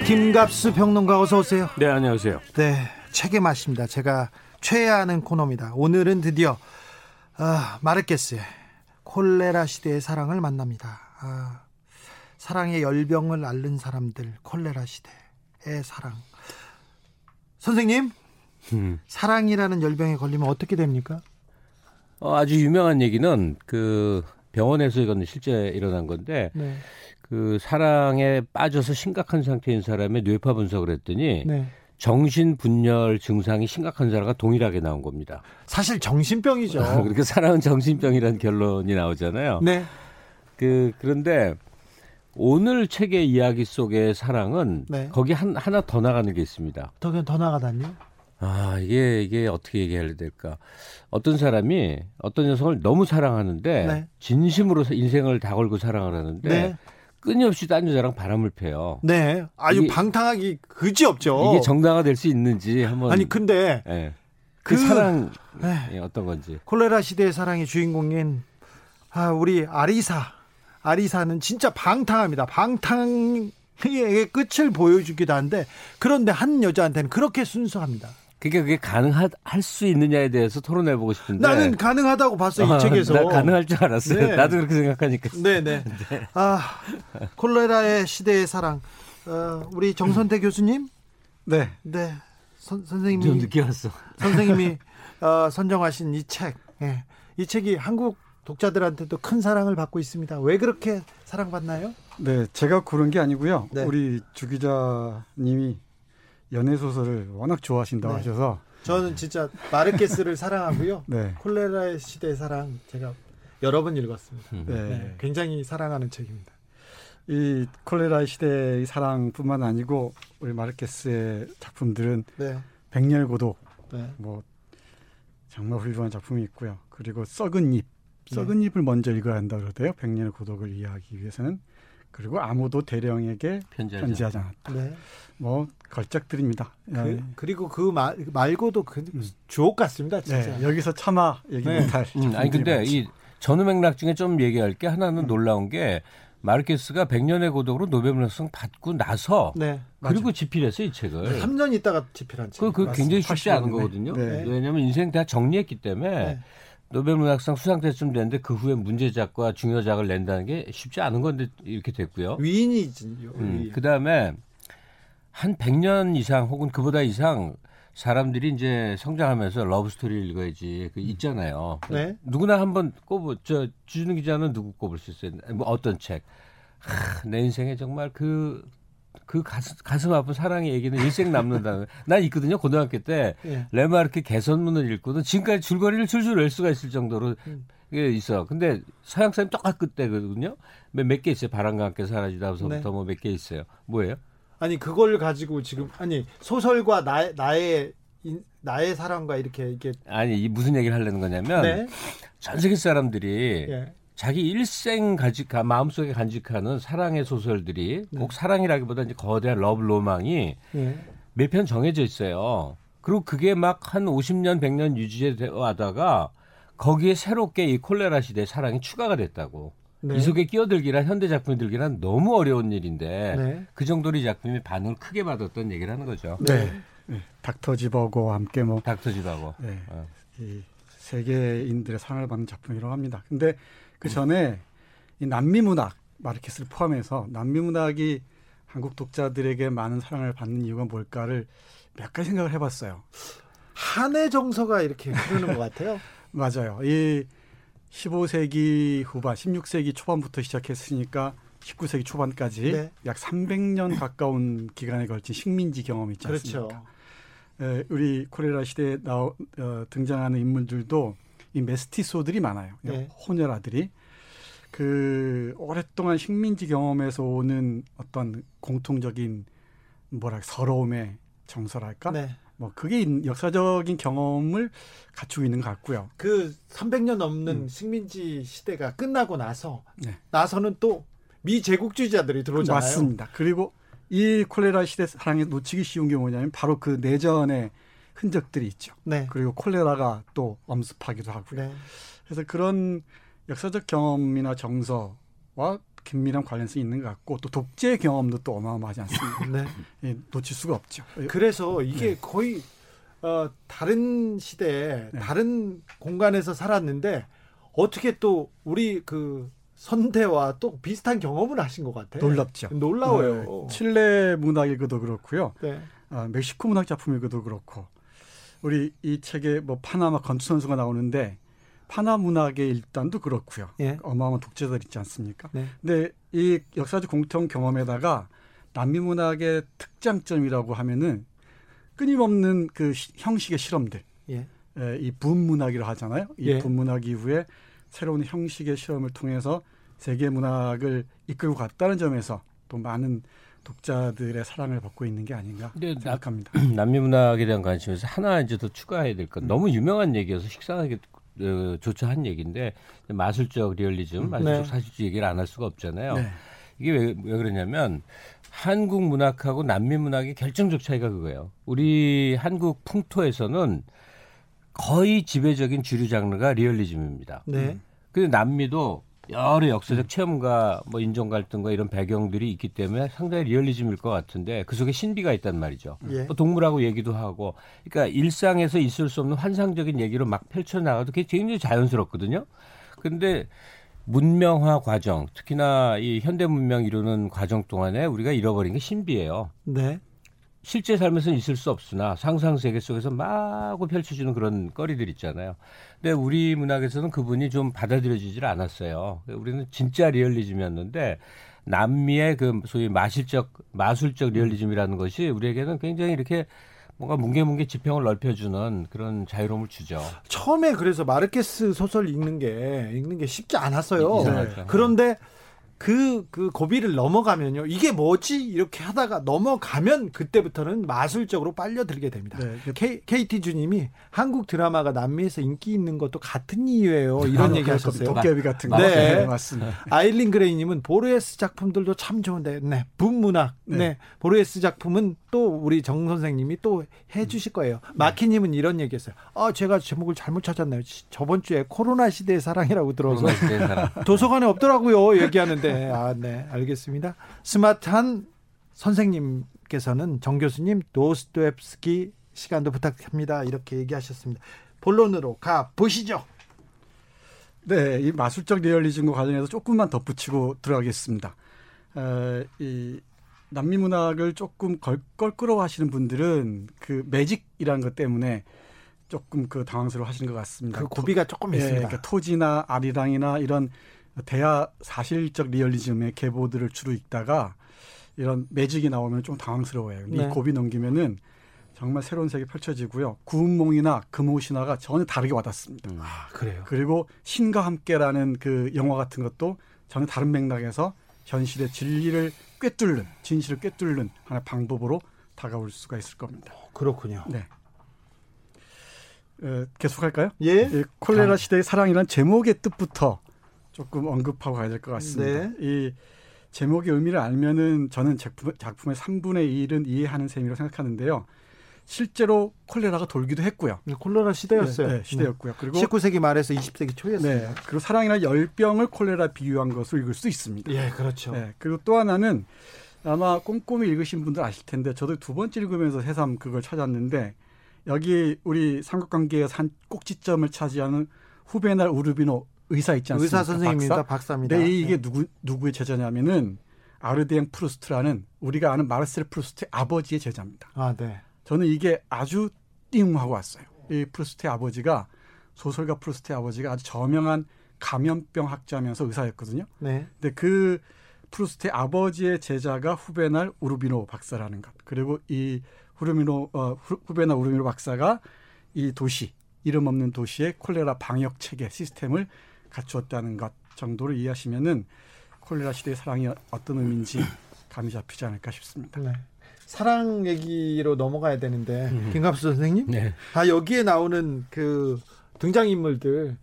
김갑수 평론가 어서 오세요. 네, 안녕하세요. 네, 책의 맛입니다. 제가 최애하는 코너입니다. 오늘은 드디어 아, 마르케스의 콜레라 시대의 사랑을 만납니다. 아, 사랑의 열병을 앓는 사람들 콜레라 시대의 사랑. 선생님, 음. 사랑이라는 열병에 걸리면 어떻게 됩니까? 어, 아주 유명한 얘기는 그 병원에서 이건 실제 일어난 건데 네. 그 사랑에 빠져서 심각한 상태인 사람의 뇌파 분석을 했더니 네. 정신 분열 증상이 심각한 사람과 동일하게 나온 겁니다. 사실 정신병이죠. 그렇게 사랑은 정신병이라는 결론이 나오잖아요. 네. 그 그런데 오늘 책의 이야기 속의 사랑은 네. 거기 한 하나 더 나가는 게 있습니다. 더, 더 나가다니요? 아, 이게, 이게 어떻게 얘기해야 될까. 어떤 사람이 어떤 녀석을 너무 사랑하는데, 네. 진심으로 인생을 다 걸고 사랑을 하는데, 네. 끊임없이 딴 여자랑 바람을 펴요. 네. 아주 이게, 방탕하기 그지 없죠. 이게 정당화 될 수 있는지 한번. 아니, 근데. 네. 그, 그 사랑, 네. 어떤 건지. 콜레라 시대의 사랑의 주인공인, 아, 우리 아리사. 아리사는 진짜 방탕합니다. 방탕, 이게 끝을 보여주기도 한데 그런데 한 여자한테는 그렇게 순수합니다. 그게 그게 가능할 수 있느냐에 대해서 토론해 보고 싶은데 나는 가능하다고 봤어 이 어, 책에서 나 가능할 줄 알았어요. 네. 나도 그렇게 생각하니까. 네네. 네. 네. 아 콜레라의 시대의 사랑. 어, 우리 정선태 교수님. 네. 네. 선, 선생님이 좀 늦게 왔어. 선생님이 어, 선정하신 이 책. 예. 이 책이 한국 독자들한테도 큰 사랑을 받고 있습니다. 왜 그렇게 사랑받나요? 네, 제가 고른 게 아니고요. 네. 우리 주 기자님이 연애 소설을 워낙 좋아하신다고 네. 하셔서 저는 진짜 마르케스를 사랑하고요. 네. 콜레라의 시대의 사랑 제가 여러 번 읽었습니다. 음. 네. 네. 굉장히 사랑하는 책입니다. 이 콜레라의 시대의 사랑뿐만 아니고 우리 마르케스의 작품들은 네. 고독, 네. 뭐 정말 훌륭한 작품이 있고요. 그리고 썩은 잎, 썩은 잎을 먼저 읽어야 한다 그러대요. 백년의 고독을 이해하기 위해서는 그리고 아무도 대령에게 편지하지, 편지하지 않았다. 네. 뭐 걸작들입니다. 그, 그리고 그 말, 말고도 그 음. 주옥 같습니다. 진짜. 네, 여기서 차마 얘기 네. 못할. 음, 아니 근데 많죠. 이 전후 맥락 중에 좀 얘기할 게 하나는 음. 놀라운 게 마르케스가 100년의 고독으로 노벨문학상 받고 나서 네, 그리고 집필했어요 이 책을. 3년 있다가 집필한 책. 그, 그 굉장히 쉽지 않은 거거든요. 네. 왜냐하면 인생 다 정리했기 때문에 네. 노벨문학상 수상자쯤 됐는데 그 후에 문제작과 중요작을 낸다는 게 쉽지 않은 건데 이렇게 됐고요. 위인이지요. 음, 그 다음에 한 100년 이상 혹은 그보다 이상 사람들이 이제 성장하면서 러브 스토리를 읽어야지 그 있잖아요. 네. 누구나 한번 꼽을 저 주준우 기자는 누구 꼽을 수 있어요? 뭐 어떤 책? 하, 내 인생에 정말 그 그 가슴, 가슴 아픈 사랑의 얘기는 일생 남는다는. 난 있거든요. 고등학교 때 예. 레마르크 개선문을 읽고는 지금까지 줄거리를 줄줄 낼 수가 있을 정도로 음. 있어. 근데 서양 사람 똑같 때거든요. 몇 개 있어요. 바람과 함께 사라지다부터 네. 뭐몇 개 있어요. 뭐예요? 아니 그걸 가지고 지금 아니 소설과 나, 나의 나의 사랑과 이렇게 이게 아니 이 무슨 얘기를 하려는 거냐면 네. 전 세계 사람들이 예. 자기 일생 간직 마음속에 간직하는 사랑의 소설들이 네. 꼭 사랑이라기보다 이제 거대한 러브 로망이 네. 몇편 정해져 있어요. 그리고 그게 막 한 50년, 100년 유지되다가 거기에 새롭게 이 콜레라 시대 사랑이 추가가 됐다고. 네. 이 속에 끼어들기란 현대 작품이 들기란 너무 어려운 일인데 네. 그 정도로 이 작품이 반응을 크게 받았던 얘기를 하는 거죠. 네. 네. 닥터 지바고 함께 뭐 닥터 지버고. 네. 어. 이 세계인들의 사랑을 받는 작품이라고 합니다. 근데 그 전에 이 남미 문학 마르케스를 포함해서 남미 문학이 한국 독자들에게 많은 사랑을 받는 이유가 뭘까를 몇 가지 생각을 해봤어요. 한의 정서가 이렇게 흐르는 것 같아요. 맞아요. 이 15세기 후반, 16세기 초반부터 시작했으니까 19세기 초반까지 네. 약 300년 가까운 기간에 걸친 식민지 경험이 있지 않습니까? 그렇죠. 에, 우리 코레라 시대에 나오, 어, 등장하는 인물들도 이 메스티소들이 많아요. 네. 혼혈아들이 그 오랫동안 식민지 경험에서 오는 어떤 공통적인 뭐랄 서러움의 정서랄까? 네. 뭐 그게 역사적인 경험을 갖추고 있는 것 같고요. 그 300년 넘는 음. 식민지 시대가 끝나고 나서 네. 나서는 또 미제국주의자들이 들어오잖아요. 맞습니다. 그리고 이 콜레라 시대 사랑에 놓치기 쉬운 게 뭐냐면 바로 그 내전의 흔적들이 있죠. 네. 그리고 콜레라가 또 엄습하기도 하고요. 네. 그래서 그런 역사적 경험이나 정서와 긴밀한 관련성이 있는 것 같고 또 독재 경험도 또 어마어마하지 않습니까? 네. 예, 놓칠 수가 없죠. 그래서 이게 네. 거의 어, 다른 시대에 네. 다른 공간에서 살았는데 어떻게 또 우리 그 선대와 또 비슷한 경험을 하신 것 같아요. 놀랍죠. 놀라워요. 네. 칠레 문학 읽어도 그렇고요. 네. 아, 멕시코 문학 작품 읽어도 그렇고 우리 이 책에 뭐 파나마 건투 선수가 나오는데 파나 문학의 일단도 그렇고요. 예. 어마어마한 독재들 있지 않습니까? 네. 근데 이 역사적 공통 경험에다가 남미 문학의 특장점이라고 하면은 끊임없는 그 시, 형식의 실험들. 예. 에, 이 분문학이라고 하잖아요. 이 예. 분문학 이후에 새로운 형식의 실험을 통해서 세계 문학을 이끌고 갔다는 점에서 또 많은 독자들의 사랑을 받고 있는 게 아닌가 생각합니다. 남미 문학에 대한 관심에서 하나 이제 더 추가해야 될건 음. 너무 유명한 얘기여서 식상하게 어, 조차 한 얘기인데 마술적 리얼리즘, 음. 마술적 네. 사실주의 얘기를 안 할 수가 없잖아요. 네. 이게 왜, 왜 그러냐면 한국 문학하고 남미 문학의 결정적 차이가 그거예요. 우리 한국 풍토에서는 거의 지배적인 주류 장르가 리얼리즘입니다. 네. 근데 남미도 여러 역사적 체험과 뭐 인종 갈등과 이런 배경들이 있기 때문에 상당히 리얼리즘일 것 같은데 그 속에 신비가 있단 말이죠. 예. 뭐 동물하고 얘기도 하고, 그러니까 일상에서 있을 수 없는 환상적인 얘기로 막 펼쳐 나가도 그게 굉장히 자연스럽거든요. 근데 문명화 과정, 특히나 이 현대 문명 이루는 과정 동안에 우리가 잃어버린 게 신비예요. 네. 실제 삶에서는 있을 수 없으나 상상 세계 속에서 마구 펼쳐지는 그런 거리들 있잖아요. 근데 우리 문학에서는 그분이 좀 받아들여지질 않았어요. 우리는 진짜 리얼리즘이었는데 남미의 그 소위 마실적 마술적 리얼리즘이라는 것이 우리에게는 굉장히 이렇게 뭔가 뭉게뭉게 지평을 넓혀주는 그런 자유로움을 주죠. 처음에 그래서 마르케스 소설 읽는 게 읽는 게 쉽지 않았어요. 네. 그런데 그, 그 고비를 넘어가면요. 이게 뭐지? 이렇게 하다가 넘어가면 그때부터는 마술적으로 빨려들게 됩니다. 네. K, KT 주님이 한국 드라마가 남미에서 인기 있는 것도 같은 이유예요. 이런 아, 얘기 하셨어요. 도깨비 같은 거. 네. 네. 맞습니다. 아일린 그레이님은 보르헤스 작품들도 참 좋은데, 네. 분문학. 네. 네. 보르헤스 작품은 또 우리 정 선생님이 또 해주실 거예요. 네. 마키님은 이런 얘기 했어요. 아, 제가 제목을 잘못 찾았나요? 저번 주에 코로나 시대의 사랑이라고 들어서 도서관에 없더라고요. 얘기하는데. 네, 아, 네, 알겠습니다. 스마트한 선생님께서는 정 교수님 도스토옙스키 시간도 부탁합니다. 이렇게 얘기하셨습니다. 본론으로 가 보시죠. 네, 이 마술적 리얼리즘과 관련해서 조금만 덧붙이고 들어가겠습니다. 어, 이 남미 문학을 조금 걸, 껄끄러워하시는 분들은 그 매직이라는 것 때문에 조금 그 당황스러워 하시는 것 같습니다. 그 고비가 조금 예, 있습니다. 그러니까 토지나 아리랑이나 이런 대하 사실적 리얼리즘의 계보들을 주로 읽다가 이런 매직이 나오면 좀 당황스러워요. 네. 이 고비 넘기면은 정말 새로운 세계 펼쳐지고요. 구운몽이나 금오신화가 전혀 다르게 와닿습니다. 음. 아, 그래요. 그리고 신과 함께라는 그 영화 같은 것도 전혀 다른 맥락에서 현실의 진리를 꿰뚫는 진실을 꿰뚫는 하나의 방법으로 다가올 수가 있을 겁니다. 그렇군요. 네. 에, 계속할까요? 예. 예 콜레라 시대의 사랑이란 제목의 뜻부터 조금 언급하고 가야 될 것 같습니다. 네. 이 제목의 의미를 알면은 저는 작품, 작품의 3분의 1은 이해하는 셈이라고 생각하는데요. 실제로 콜레라가 돌기도 했고요. 네, 콜레라 시대였어요. 네, 네, 시대였고요. 그리고 19세기 말에서 20세기 초였어요. 네, 그리고 사랑이나 열병을 콜레라 비유한 것으로 읽을 수 있습니다. 예, 그렇죠. 네, 그리고 또 하나는 아마 꼼꼼히 읽으신 분들 아실 텐데 저도 두 번째 읽으면서 새삼 그걸 찾았는데 여기 우리 삼각관계에서 한 꼭지점을 차지하는 후베날 우르비노 의사 있지 않습니까? 의사 선생님입니다. 박사? 입니다 네, 이게 누구 누구의 제자냐면은 아드리앵 프루스트라는 우리가 아는 마르셀 프루스트의 아버지의 제자입니다. 아, 네. 저는 이게 아주 띵 하고 왔어요. 이 프루스트의 아버지가 소설가 프루스트의 아버지가 아주 저명한 감염병 학자면서 의사였거든요. 네. 근데 그 프루스트의 아버지의 제자가 후베날 우르비노 박사라는 것. 그리고 이 후르미노 어, 후베날 우르비노 박사가 이 도시 이름 없는 도시의 콜레라 방역 체계 시스템을 갖추었다는 것 정도로 이해하시면은 콜레라 시대의 사랑이 어떤 의미인지 감이 잡히지 않을까 싶습니다. 네. 사랑 얘기로 넘어가야 되는데 음. 김갑수 선생님, 네. 아 여기에 나오는 그 등장 인물들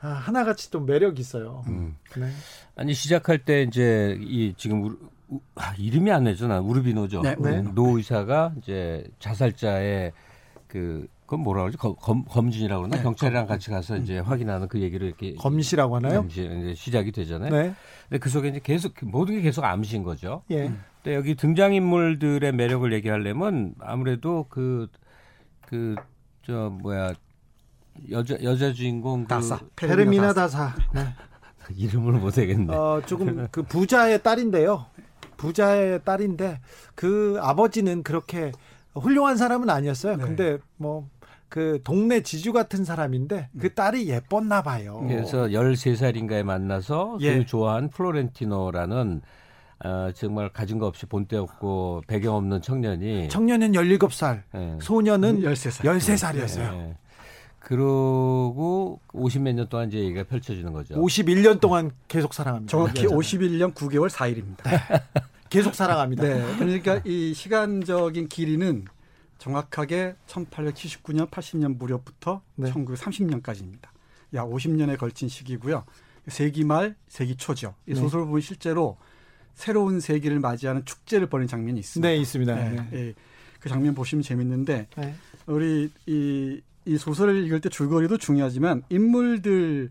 아, 하나같이 좀 매력 있어요. 음. 네. 아니 시작할 때 이제 이 지금 우, 우, 아, 이름이 안 나죠. 나 우르비노죠. 네. 네. 노 의사가 이제 자살자의 그 그건 뭐라 그러지? 검, 검진이라고 그러나? 네. 경찰이랑 같이 가서 음. 이제 확인하는 그 얘기를 이렇게. 검시라고 하나요? 검시, 이제 시작이 되잖아요. 네. 근데 그 속에 이제 계속, 모든 게 계속 암시인 거죠. 예. 근데 여기 등장인물들의 매력을 얘기하려면 아무래도 그, 그, 저, 뭐야, 여자, 여자 주인공. 그 다사. 페르미나 다사. 네. 이름을 못하겠네. 어, 조금 그 부자의 딸인데요. 부자의 딸인데 그 아버지는 그렇게 훌륭한 사람은 아니었어요. 네. 근데 뭐 그 동네 지주 같은 사람인데 그 음. 딸이 예뻤나 봐요. 그래서 13살인가에 만나서 예. 그 좋아한 플로렌티노라는 어, 정말 가진 거 없이 본때 없고 배경 없는 청년이 청년은 17살, 예. 소년은 13살. 13살이었어요. 예. 그러고 50몇 년 동안 이제 얘기가 펼쳐지는 거죠. 51년 동안 계속 사랑합니다. 정확히 51년 9개월 4일입니다. 계속 사랑합니다. 네. 그러니까 이 시간적인 길이는 정확하게 1879년, 80년 무렵부터 네. 1930년까지입니다. 약 50년에 걸친 시기고요. 세기 말, 세기 초죠. 이 네. 소설 보면 실제로 새로운 세기를 맞이하는 축제를 벌인 장면이 있습니다. 네, 있습니다. 네. 네. 네. 그 장면 보시면 재밌는데 네. 우리 이, 이 소설을 읽을 때 줄거리도 중요하지만 인물들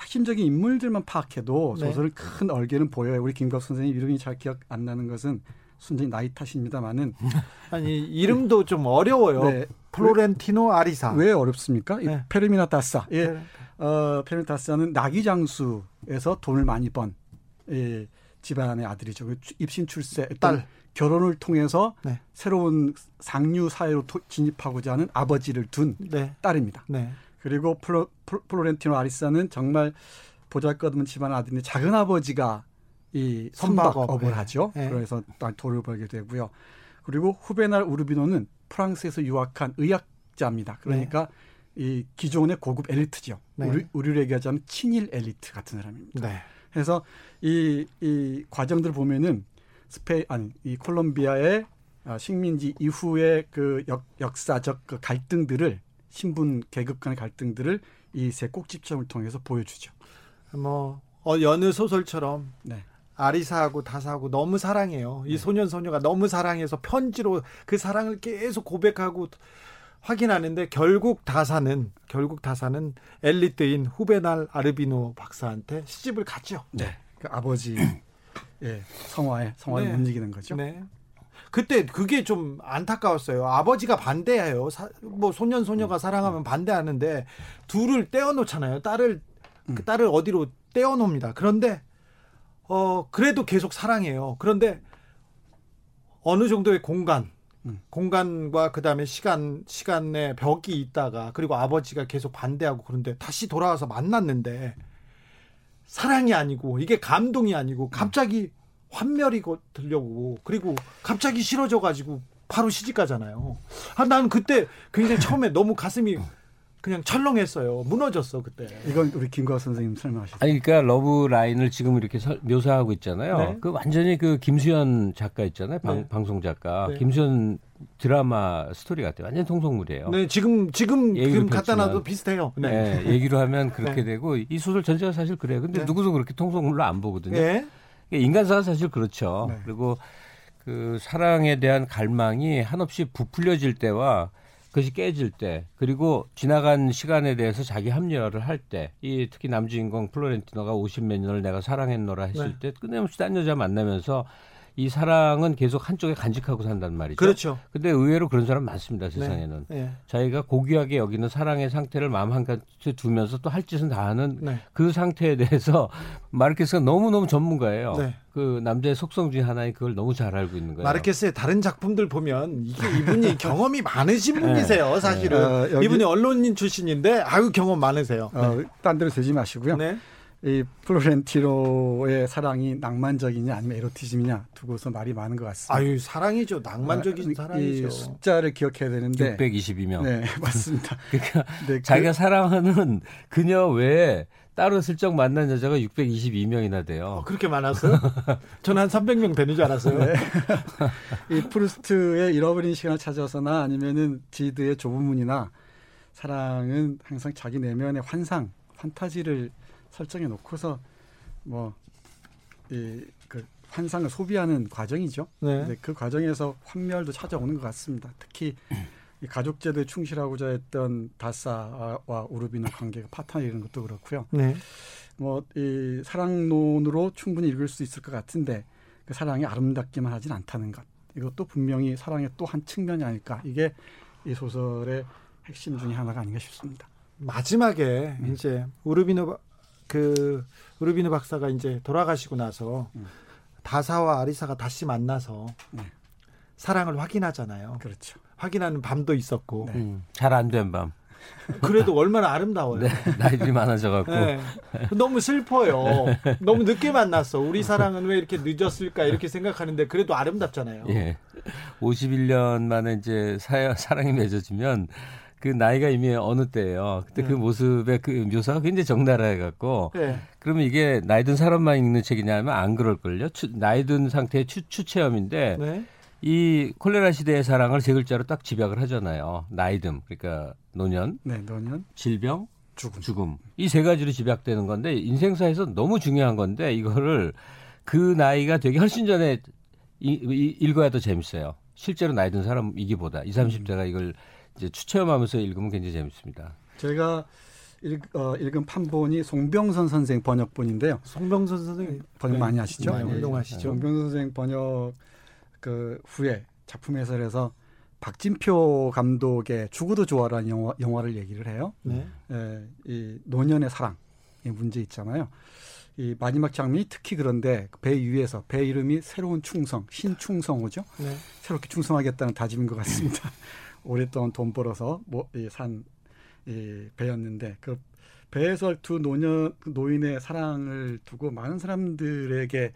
핵심적인 인물들만 파악해도 네. 소설은 큰 얼개는 보여요. 우리 김갑 선생님 이름이 잘 기억 안 나는 것은 순전히 나이 탓입니다만은 아니 이름도 좀 어려워요. 네. 플로렌티노 아리사. 왜 어렵습니까? 네. 페르미나 다사. 예. 어, 페르미나 다사는 나기 장수에서 돈을 많이 번 예, 집안의 아들이죠. 그 입신 출세 딸 결혼을 통해서 네. 새로운 상류 사회로 진입하고자 하는 아버지를 둔 네. 딸입니다. 네. 그리고 플로, 플로렌티노 아리사는 정말 보잘것없는 집안 아들인데 작은 아버지가 이 선박업을 네. 하죠. 네. 그래서 돈을 벌게 되고요. 그리고 후베날 우르비노는 프랑스에서 유학한 의학자입니다. 그러니까 네. 이 기존의 고급 엘리트죠. 네. 우리, 우리로 얘기하자면 친일 엘리트 같은 사람입니다. 네. 그래서 이, 이 과정들 보면은 스페 아니 이 콜롬비아의 아, 식민지 이후의 그 역, 역사적 그 갈등들을 신분 계급 간의 갈등들을 이 세 꼭집점을 통해서 보여주죠. 뭐 어, 여느 소설처럼 네. 아리사하고 다사하고 너무 사랑해요. 이 네. 소년 소녀가 너무 사랑해서 편지로 그 사랑을 계속 고백하고 확인하는데 결국 다사는 결국 다사는 엘리트인 후베날 아르비노 박사한테 시집을 갔죠. 네. 그 아버지 예, 성화에 성화에 네. 못 이기는 거죠. 네. 그때 그게 좀 안타까웠어요. 아버지가 반대해요. 사, 뭐 소년 소녀가 음. 사랑하면 반대하는데 둘을 떼어놓잖아요. 딸을 그 음. 그 딸을 어디로 떼어놓습니다. 그런데 어 그래도 계속 사랑해요. 그런데 어느 정도의 공간 음. 공간과 그다음에 시간 시간의 벽이 있다가 그리고 아버지가 계속 반대하고 그런데 다시 돌아와서 만났는데 사랑이 아니고 이게 감동이 아니고 갑자기 환멸이 들려고 그리고 갑자기 싫어져 가지고 바로 시집 가잖아요. 아, 나는 그때 굉장히 처음에 너무 가슴이 그냥 철렁했어요. 무너졌어 그때. 이건 우리 김갑수 선생님 설명하셨죠. 아니 그러니까 러브 라인을 지금 이렇게 서, 묘사하고 있잖아요. 네? 그 완전히 그 김수현 작가 있잖아요. 방, 네. 방송 작가 네. 김수현 드라마 스토리 같아요. 완전 통속물이에요. 네, 지금 지금 지금 갖다 놔도 비슷해요. 네. 네 얘기로 하면 그렇게 네. 되고 이 소설 전체가 사실 그래요. 근데 네. 누구도 그렇게 통속물로 안 보거든요. 네. 인간사가 사실 그렇죠. 그리고 그 사랑에 대한 갈망이 한없이 부풀려질 때와 그것이 깨질 때 그리고 지나간 시간에 대해서 자기 합리화를 할 때 이 특히 남주인공 플로렌티노가 50몇 년을 내가 사랑했노라 했을 네. 때 끊임없이 딴 여자 만나면서 이 사랑은 계속 한쪽에 간직하고 산단 말이죠. 그렇죠. 근데 의외로 그런 사람 많습니다, 세상에는. 네. 네. 자기가 고귀하게 여기는 사랑의 상태를 마음 한가운데 두면서 또 할 짓은 다 하는 네. 그 상태에 대해서 마르케스가 너무 너무 전문가예요. 네. 그 남자의 속성 중에 하나인 그걸 너무 잘 알고 있는 거예요. 마르케스의 다른 작품들 보면 이게 이분이 경험이 많으신 네. 분이세요, 네. 사실은. 어, 이분이 언론인 출신인데 아유 경험 많으세요. 어, 딴 데로 되지 마시고요. 네. 이 플로렌티노의 사랑이 낭만적이냐 아니면 에로티즘이냐 두고서 말이 많은 것 같습니다. 아유 사랑이죠. 낭만적인 아, 사랑이죠. 숫자를 기억해야 되는데 622명. 네 맞습니다. 그러니까 네, 그 자기가 그, 사랑하는 그녀 외에 따로 슬쩍 만난 여자가 622명이나 돼요. 어, 그렇게 많았어요? 전 한 300명 되는 줄 알았어요. 네. 이 프루스트의 잃어버린 시간을 찾아서나 아니면은 지드의 좁은 문이나 사랑은 항상 자기 내면의 환상, 판타지를 설정해 놓고서 뭐이그 환상을 소비하는 과정이죠. 네. 근데 그 과정에서 환멸도 찾아오는 것 같습니다. 특히 이 가족제도에 충실하고자 했던 다사와 우르비노 관계가 파탄이라는 것도 그렇고요. 네. 뭐이 사랑론으로 충분히 읽을 수 있을 것 같은데 그 사랑이 아름답기만 하진 않다는 것. 이것도 분명히 사랑의 또 한 측면이 아닐까. 이게 이 소설의 핵심 중의 하나가 아닌가 싶습니다. 마지막에 음. 이제 우르비노 그 우르비누 박사가 이제 돌아가시고 나서 음. 다사와 아리사가 다시 만나서 네. 사랑을 확인하잖아요. 그렇죠. 확인하는 밤도 있었고 네. 음, 잘안 된 밤. 그래도 얼마나 아름다워요. 네, 나이들이 많아져갖고 네. 너무 슬퍼요. 너무 늦게 만났어. 우리 사랑은 왜 이렇게 늦었을까 이렇게 생각하는데 그래도 아름답잖아요. 예. 51년 만에 이제 사, 사랑이 맺어지면 그 나이가 이미 어느 때예요. 그때 그 네. 그 모습의 그 묘사가 굉장히 적나라해 갖고 네. 그러면 이게 나이 든 사람만 읽는 책이냐면 안 그럴걸요. 추, 나이 든 상태의 추, 추체험인데 네. 이 콜레라 시대의 사랑을 세 글자로 딱 집약을 하잖아요. 나이듦 그러니까 노년, 네, 노년, 질병, 죽음. 죽음. 이 세 가지로 집약되는 건데 인생사에서 너무 중요한 건데 이거를 그 나이가 되게 훨씬 전에 이, 이, 읽어야 더 재밌어요. 실제로 나이 든 사람 이기보다 20, 30대가 이걸 이제 추체험하면서 읽으면 굉장히 재밌습니다. 제가 읽, 어, 읽은 판본이 송병선 선생 번역본인데요. 송병선 선생 번역 네. 많이 하시죠? 많이 활동하시죠. 송병선 선생 번역 그 후에 작품 해설에서 박진표 감독의 죽어도 좋아라는 영화, 영화를 얘기를 해요. 네. 예, 이 노년의 사랑의 문제 있잖아요. 이 마지막 장면이 특히 그런데 배 위에서 배 이름이 새로운 충성, 신충성호죠. 네. 새롭게 충성하겠다는 다짐인 것 같습니다. 오랫동안 돈 벌어서 뭐산 이 배였는데 그 배에서 두 노년 노인의 사랑을 두고 많은 사람들에게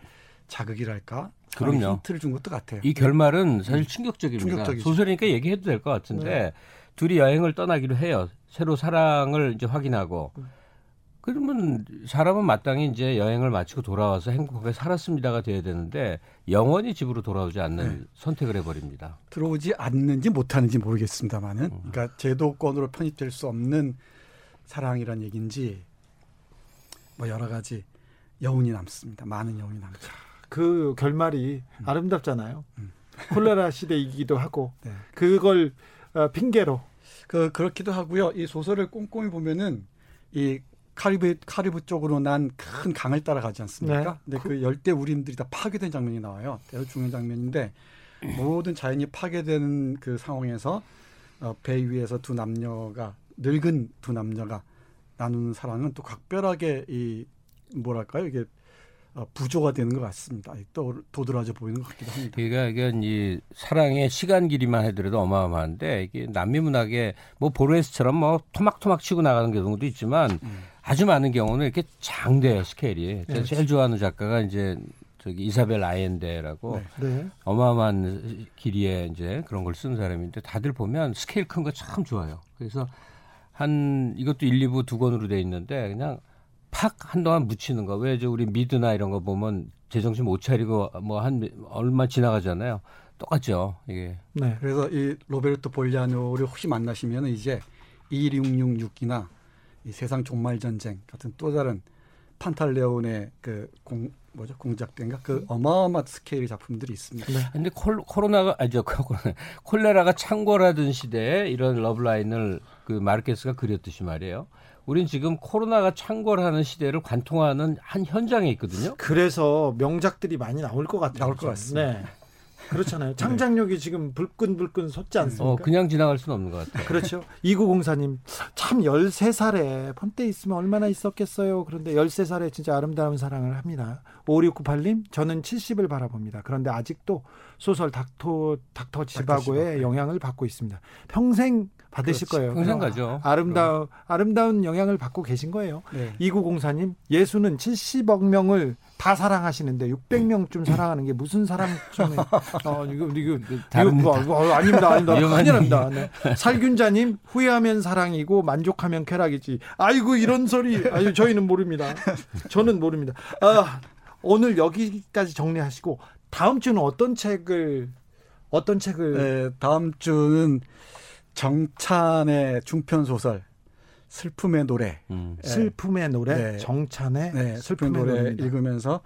자극이랄까 그럼요. 힌트를 준 것도 같아요. 이 결말은 사실 음. 충격적입니다. 충격적이죠. 소설이니까 얘기해도 될 것 같은데 네. 둘이 여행을 떠나기로 해요. 새로 사랑을 이제 확인하고 음. 그러면 사람은 마땅히 이제 여행을 마치고 돌아와서 행복하게 살았습니다가 돼야 되는데 영원히 집으로 돌아오지 않는 네. 선택을 해버립니다. 들어오지 않는지 못하는지 모르겠습니다만은, 음. 그러니까 제도권으로 편입될 수 없는 사랑이란 얘기인지 뭐 여러 가지 여운이 남습니다. 많은 여운이 남죠. 그 결말이 음. 아름답잖아요. 음. 콜레라 시대이기도 하고 네. 그걸 어, 핑계로 그 그렇기도 하고요. 이 소설을 꼼꼼히 보면은 이 카리브 카리브 쪽으로 난 큰 강을 따라가지 않습니까? 네. 근데 그, 그 열대 우림들이 다 파괴된 장면이 나와요. 대로 중요한 장면인데 모든 자연이 파괴되는 그 상황에서 어, 배 위에서 두 남녀가 늙은 두 남녀가 나누는 사랑은 또 각별하게 이 뭐랄까요 이게 어, 부조가 되는 것 같습니다. 또 도드라져 보이는 것 같기도 합니다. 그러니까 이게 이 사랑의 시간 길이만 해더라도 어마어마한데 이게 남미 문학의 뭐 보르헤스처럼 뭐 토막토막 치고 나가는 경우도 있지만 음. 아주 많은 경우는 이렇게 장대요 스케일이. 제가 네, 제일 좋아하는 작가가 이제 저기 이사벨 아옌데라고 네. 네. 어마어마한 길이에 이제 그런 걸 쓴 사람인데 다들 보면 스케일 큰 거 참 좋아요. 그래서 한 이것도 1, 2부 두 권으로 돼 있는데 그냥 팍 한동안 묻히는 거. 왜 저 우리 미드나 이런 거 보면 제정신 못 차리고 뭐 한 얼마 지나가잖아요. 똑같죠, 이게. 네. 그래서 이 로베르토 볼라뇨를 혹시 만나시면 이제 2666이나 이 세상 종말 전쟁 같은 또 다른 판탈레온의 그 공 뭐죠 공작된가 그 어마어마한 스케일 작품들이 있습니다. 네. 근데 콜, 코로나가 아니죠 콜레라가 창궐하던 시대에 이런 러브라인을 그 마르케스가 그렸듯이 말이에요. 우린 지금 코로나가 창궐하는 시대를 관통하는 한 현장에 있거든요. 그래서 명작들이 많이 나올 것 같아요. 나올 것 같습니다. 네. 그렇잖아요. 창작력이 네. 지금 불끈불끈 솟지 어, 않습니까? 어, 그냥 지나갈 수는 없는 것 같아요. 그렇죠. 2904님, 참 13살에 폰대 있으면 얼마나 있었겠어요. 그런데 13살에 진짜 아름다운 사랑을 합니다. 5698님, 저는 70을 바라봅니다. 그런데 아직도 소설 닥터, 닥터 지바고의 네. 영향을 받고 있습니다. 평생 받으실 그렇지. 거예요. 평생 가죠. 아름다운, 아름다운 영향을 받고 계신 거예요. 네. 2904님, 예수는 70억 명을 다 사랑하시는데 600명쯤 사랑하는 게 무슨 좀 어, 이거 이거 다른 이거 뭐, 뭐, 아닙니다. 아닙니다. 납니다. 네. 살균자님 후회하면 사랑이고 만족하면 쾌락이지. 아이고 이런 소리. 아유 저희는 모릅니다. 저는 모릅니다. 아, 오늘 여기까지 정리하시고 다음 주는 어떤 책을 어떤 책을 네, 다음 주는 정찬의 중편 소설 슬픔의 노래. 음. 네. 슬픔의 노래. 네. 정찬의 네. 슬픔의 노래 노래입니다. 읽으면서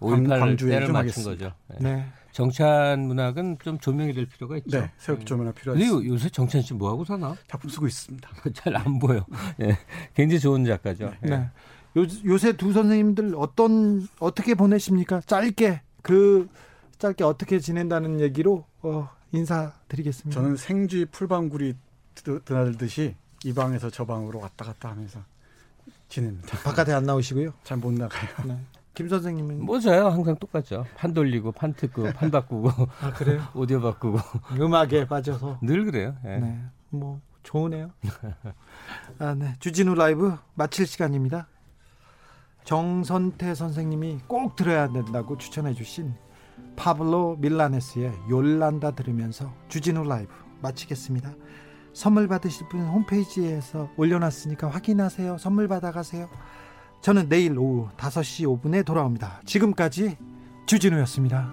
광주에 좀 하겠습니다. 거죠. 네. 네. 정찬 문학은 좀 조명이 될 필요가 있죠. 네, 새롭게 조명할 필요가 있습니다. 요새 정찬 씨 뭐 하고 사나? 작품 쓰고 있습니다. 잘 안 보여. 네. 굉장히 좋은 작가죠. 네. 네. 요, 요새 두 선생님들 어떤 어떻게 보내십니까? 짧게 그 짧게 어떻게 지낸다는 얘기로 어, 인사드리겠습니다. 저는 생쥐 풀방구리 드나들듯이 이 방에서 저 방으로 왔다 갔다 하면서 지냅니다. 바깥에 안 나오시고요? 잘 못 나가요. 네. 김 선생님은 뭐 저요 항상 똑같죠. 판 돌리고 판 듣고 판 바꾸고 아 그래요? 오디오 바꾸고 음악에 빠져서 늘 그래요. 네. 네. 뭐 좋으네요. 아, 네. 주진우 라이브 마칠 시간입니다. 정선태 선생님이 꼭 들어야 된다고 추천해 주신 파블로 밀라네스의 요란다 들으면서 주진우 라이브 마치겠습니다. 선물 받으실 분 홈페이지에서 올려놨으니까 확인하세요. 선물 받아가세요. 저는 내일 오후 5시 5분에 돌아옵니다. 지금까지 주진우였습니다.